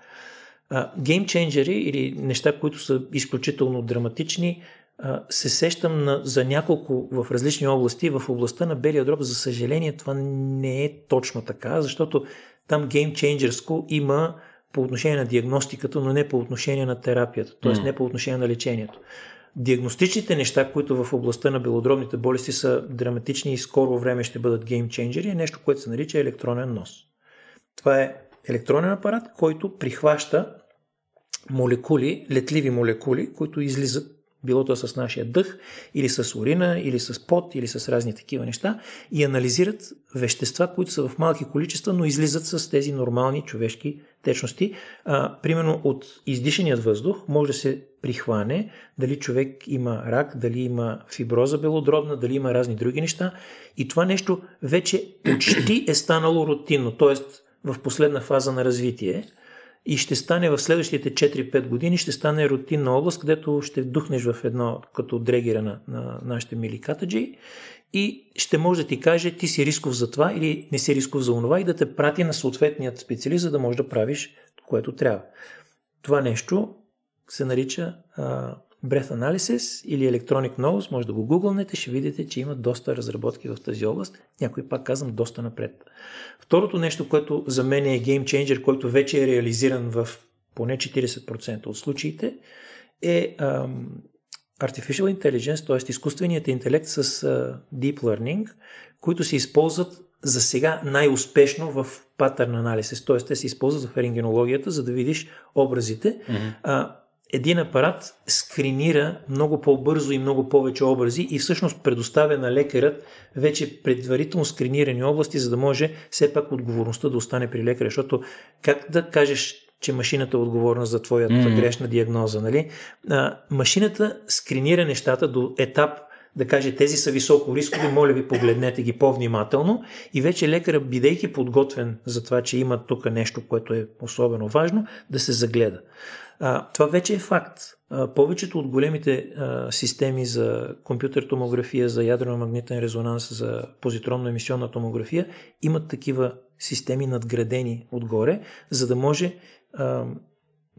Геймченджери или неща, които са изключително драматични, а, се сещам на, за няколко в различни области. В областта на белия дроб, за съжаление, това не е точно така, защото там геймченджерско има по отношение на диагностиката, но не по отношение на терапията, т.е. не по отношение на лечението. Диагностичните неща, които в областта на белодробните болести са драматични и скоро време ще бъдат геймченджери, е нещо, което се нарича електронен нос. Това е електронен апарат, който прихваща молекули, летливи молекули, които излизат било то с нашия дъх, или с урина, или с пот, или с разни такива неща, и анализират вещества, които са в малки количества, но излизат с тези нормални човешки течности. А, примерно от издишаният въздух може да се прихване дали човек има рак, дали има фиброза белодробна, дали има разни други неща. И това нещо вече почти е станало рутинно, т.е. в последна фаза на развитие и ще стане в следващите 4-5 години, ще стане рутинна област, където ще вдухнеш в едно, като дрегера на, на нашите мили катаджи и ще може да ти каже ти си рисков за това или не си рисков за онова и да те прати на съответният специалист, за да можеш да правиш което трябва. Това нещо се нарича а, Breath Analysis или Electronic Nose, може да го гугълнете, ще видите, че има доста разработки в тази област. Някой пак казвам доста напред. Второто нещо, което за мен е Game Changer, който вече е реализиран в поне 40% от случаите, е ам, Artificial Intelligence, т.е. изкуственият интелект с uh, Deep Learning, които се използват за сега най-успешно в патърн анализ, т.е. те се използват в рентгенологията, за да видиш образите. Mm-hmm. А, един апарат скринира много по-бързо и много повече образи и всъщност предоставя на лекарът вече предварително скринирани области, за да може все пак отговорността да остане при лекаря, защото как да кажеш че машината е отговорна за твоята mm-hmm. грешна диагноза, нали? А, машината скринира нещата до етап да каже тези са високо рискови, моля ви погледнете ги по-внимателно и вече лекара, бидейки подготвен за това, че има тук нещо, което е особено важно, да се загледа. Това вече е факт. Повечето от големите системи за компютър томография, за ядрено-магнитен резонанс, за позитронно-емисионна томография имат такива системи надградени отгоре, за да може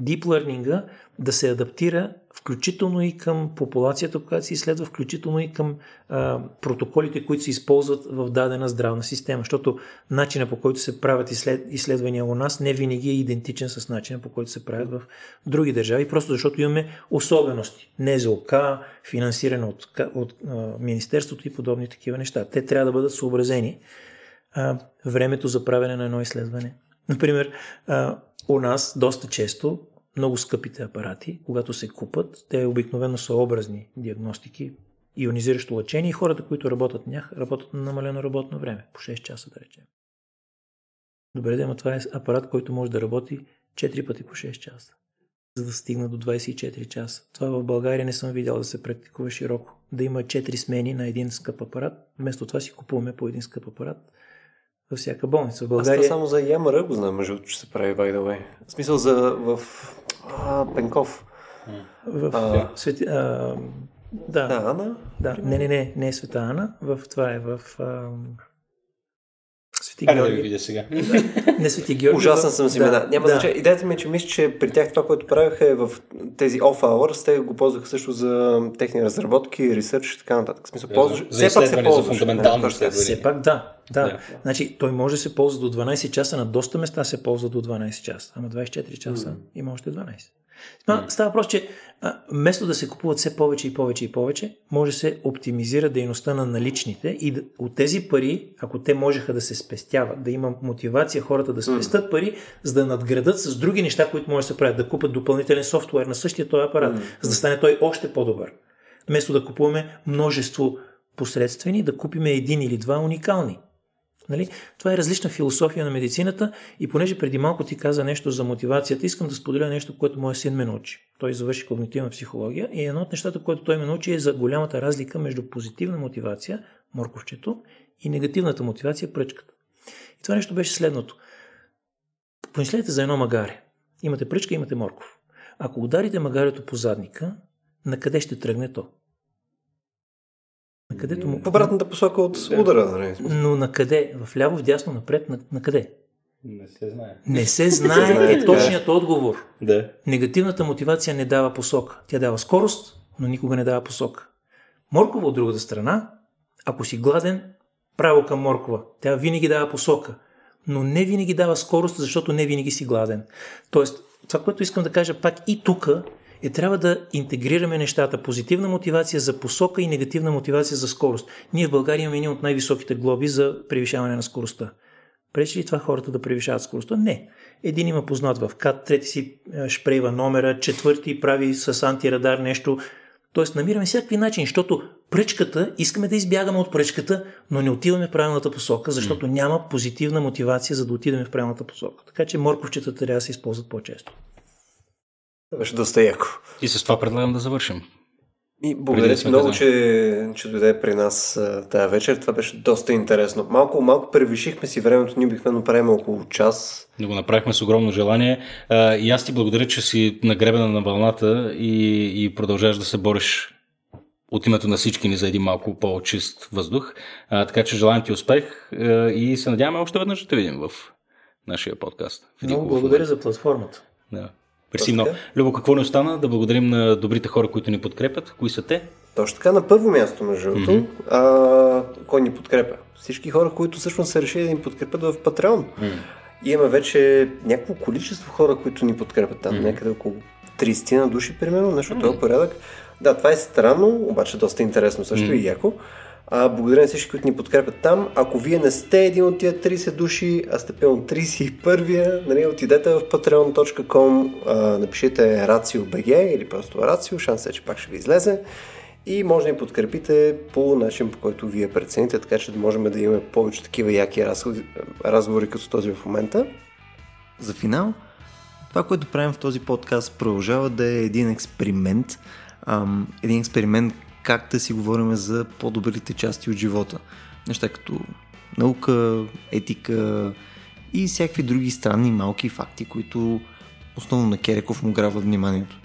deep learning да се адаптира включително и към популацията, която се изследва, включително и към а, протоколите, които се използват в дадена здравна система. Защото начина по който се правят изслед, изследвания у нас не винаги е идентичен с начина по който се правят в други държави, просто защото имаме особености. НЗОК, финансиране от, от а, Министерството и подобни такива неща. Те трябва да бъдат съобразени. А, времето за правене на едно изследване. Например, а, у нас доста често много скъпите апарати, когато се купат, те обикновено са образни диагностики, ионизиращо лъчение и хората, които работят нях, работят на намалено работно време, по 6 часа да речем. Добре, да, това е апарат, който може да работи 4 пъти по 6 часа, за да стигна до 24 часа. Това в България не съм видял да се практикува широко. Да има 4 смени на един скъп апарат, вместо това си купуваме по един скъп апарат във всяка болница. В България... Аз само за Ямара го знам, между че се прави, by the way. В смисъл за в а, Пенков. В а, свети, а, да. Ана? Да, не, не, не, не е Света Ана. В, това е в а, Свети Георги. да ви видя сега. не Свети Георги. Ужасен съм си да, Няма да. значение. Идеята ми е, че мисля, че при тях това, което правиха е в тези off hours, те го ползваха също за техни разработки, ресърч и така нататък. В смисъл, ползваш, за, все пак се ползва. За фундаментално да, все пак да. Да. да. Значи, той може да се ползва до 12 часа, на доста места се ползва до 12 часа, ама 24 часа mm. има още 12. Mm. Става просто, че а, вместо да се купуват все повече и повече и повече, може да се оптимизира дейността на наличните и да, от тези пари, ако те можеха да се спестяват, да има мотивация хората да спестят mm. пари, за да надградат с други неща, които може да се правят, да купат допълнителен софтуер на същия този апарат, mm. за да стане той още по-добър. Вместо да купуваме множество посредствени, да купиме един или два уникални. Нали? Това е различна философия на медицината и понеже преди малко ти каза нещо за мотивацията, искам да споделя нещо, което моят син ме научи. Той завърши когнитивна психология и едно от нещата, което той ме научи е за голямата разлика между позитивна мотивация, морковчето, и негативната мотивация, пръчката. Това нещо беше следното. Помислете за едно магаре. Имате пръчка, имате морков. Ако ударите магарето по задника, на къде ще тръгне то? На където му... В обратната посока от удара, нали? Но на къде? В ляво, в дясно, напред, на, на къде? Не се знае. Не се знае е точният отговор. Да. Негативната мотивация не дава посока. Тя дава скорост, но никога не дава посока. Моркова от другата страна, ако си гладен, право към моркова. Тя винаги дава посока, но не винаги дава скорост, защото не винаги си гладен. Тоест, това, което искам да кажа пак и тук е трябва да интегрираме нещата. Позитивна мотивация за посока и негативна мотивация за скорост. Ние в България имаме един от най-високите глоби за превишаване на скоростта. Пречи ли това хората да превишават скоростта? Не. Един има познат в КАТ, трети си шпрейва номера, четвърти прави с антирадар нещо. Тоест намираме всякакви начини, защото пречката, искаме да избягаме от пречката, но не отиваме в правилната посока, защото няма позитивна мотивация за да отидем в правилната посока. Така че морковчетата трябва да се използват по-често. Беше доста яко. И с това предлагам да завършим. И благодаря ти много, че, че дойде при нас тази вечер. Това беше доста интересно. Малко, малко превишихме си времето, ние обикновено правим около час. Не го направихме с огромно желание. А, и аз ти благодаря, че си нагребена на вълната и, и продължаваш да се бориш от името на всички ни за един малко по-чист въздух. А, така че желаем ти успех а, и се надяваме още веднъж да те видим в нашия подкаст. Много благодаря за платформата. Да. Мерси много. Любо, какво не остана? Да благодарим на добрите хора, които ни подкрепят. Кои са те? Точно така, на първо място, между другото, mm-hmm. кой ни подкрепя? Всички хора, които всъщност са решили да ни подкрепят в Patreon. Mm-hmm. И имаме вече някакво количество хора, които ни подкрепят там, mm-hmm. някъде около 30 на души, примерно, нещо mm-hmm. този порядък. Да, това е странно, обаче доста интересно също mm-hmm. и яко. А, благодаря на всички, които ни подкрепят там. Ако вие не сте един от тия 30 души, а сте пълно 31-я, нали, отидете в patreon.com, а, напишете RACIO.BG или просто RACIO, шанс е, че пак ще ви излезе. И може да ни подкрепите по начин, по който вие прецените, така че да можем да имаме повече такива яки разговори като този в момента. За финал, това, което правим в този подкаст, продължава да е един експеримент. Ам, един експеримент, как да си говорим за по-добрите части от живота. Неща като наука, етика и всякакви други странни малки факти, които основно на Кереков му грабват вниманието.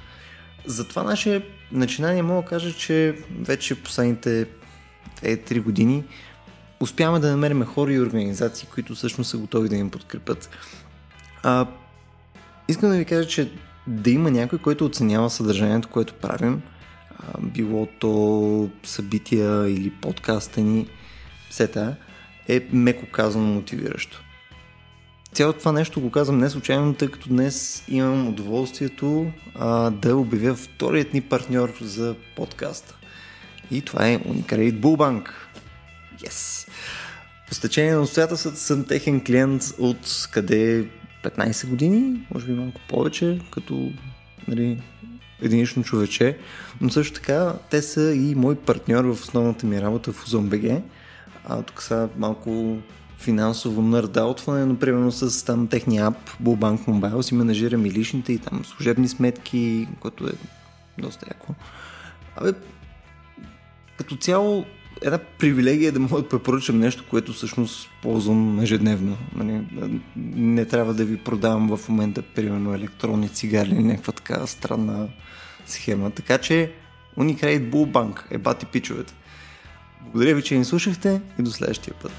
За това наше начинание мога да кажа, че вече последните 2-3 години успяваме да намерим хора и организации, които всъщност са готови да им подкрепят. А, искам да ви кажа, че да има някой, който оценява съдържанието, което правим – било то събития или подкаста ни, сета, е меко казано мотивиращо. Цялото това нещо го казвам не случайно, тъй като днес имам удоволствието а, да обявя вторият ни партньор за подкаста. И това е Unicredit Bullbank. Yes! По стечение на обстоятелствата съм техен клиент от къде 15 години, може би малко повече, като нали, единично човече, но също така те са и мой партньор в основната ми работа в OzonBG. А тук са малко финансово нърдаутване, но примерно с там техния ап Bullbank Mobile си менажирам и личните и там служебни сметки, което е доста яко. Абе, като цяло една привилегия да мога да препоръчам нещо, което всъщност ползвам ежедневно. Нали, не трябва да ви продавам в момента, примерно, електронни цигари или някаква така странна схема. Така че Unicredit Bull Bank е бати пичовете. Благодаря ви, че ни слушахте и до следващия път.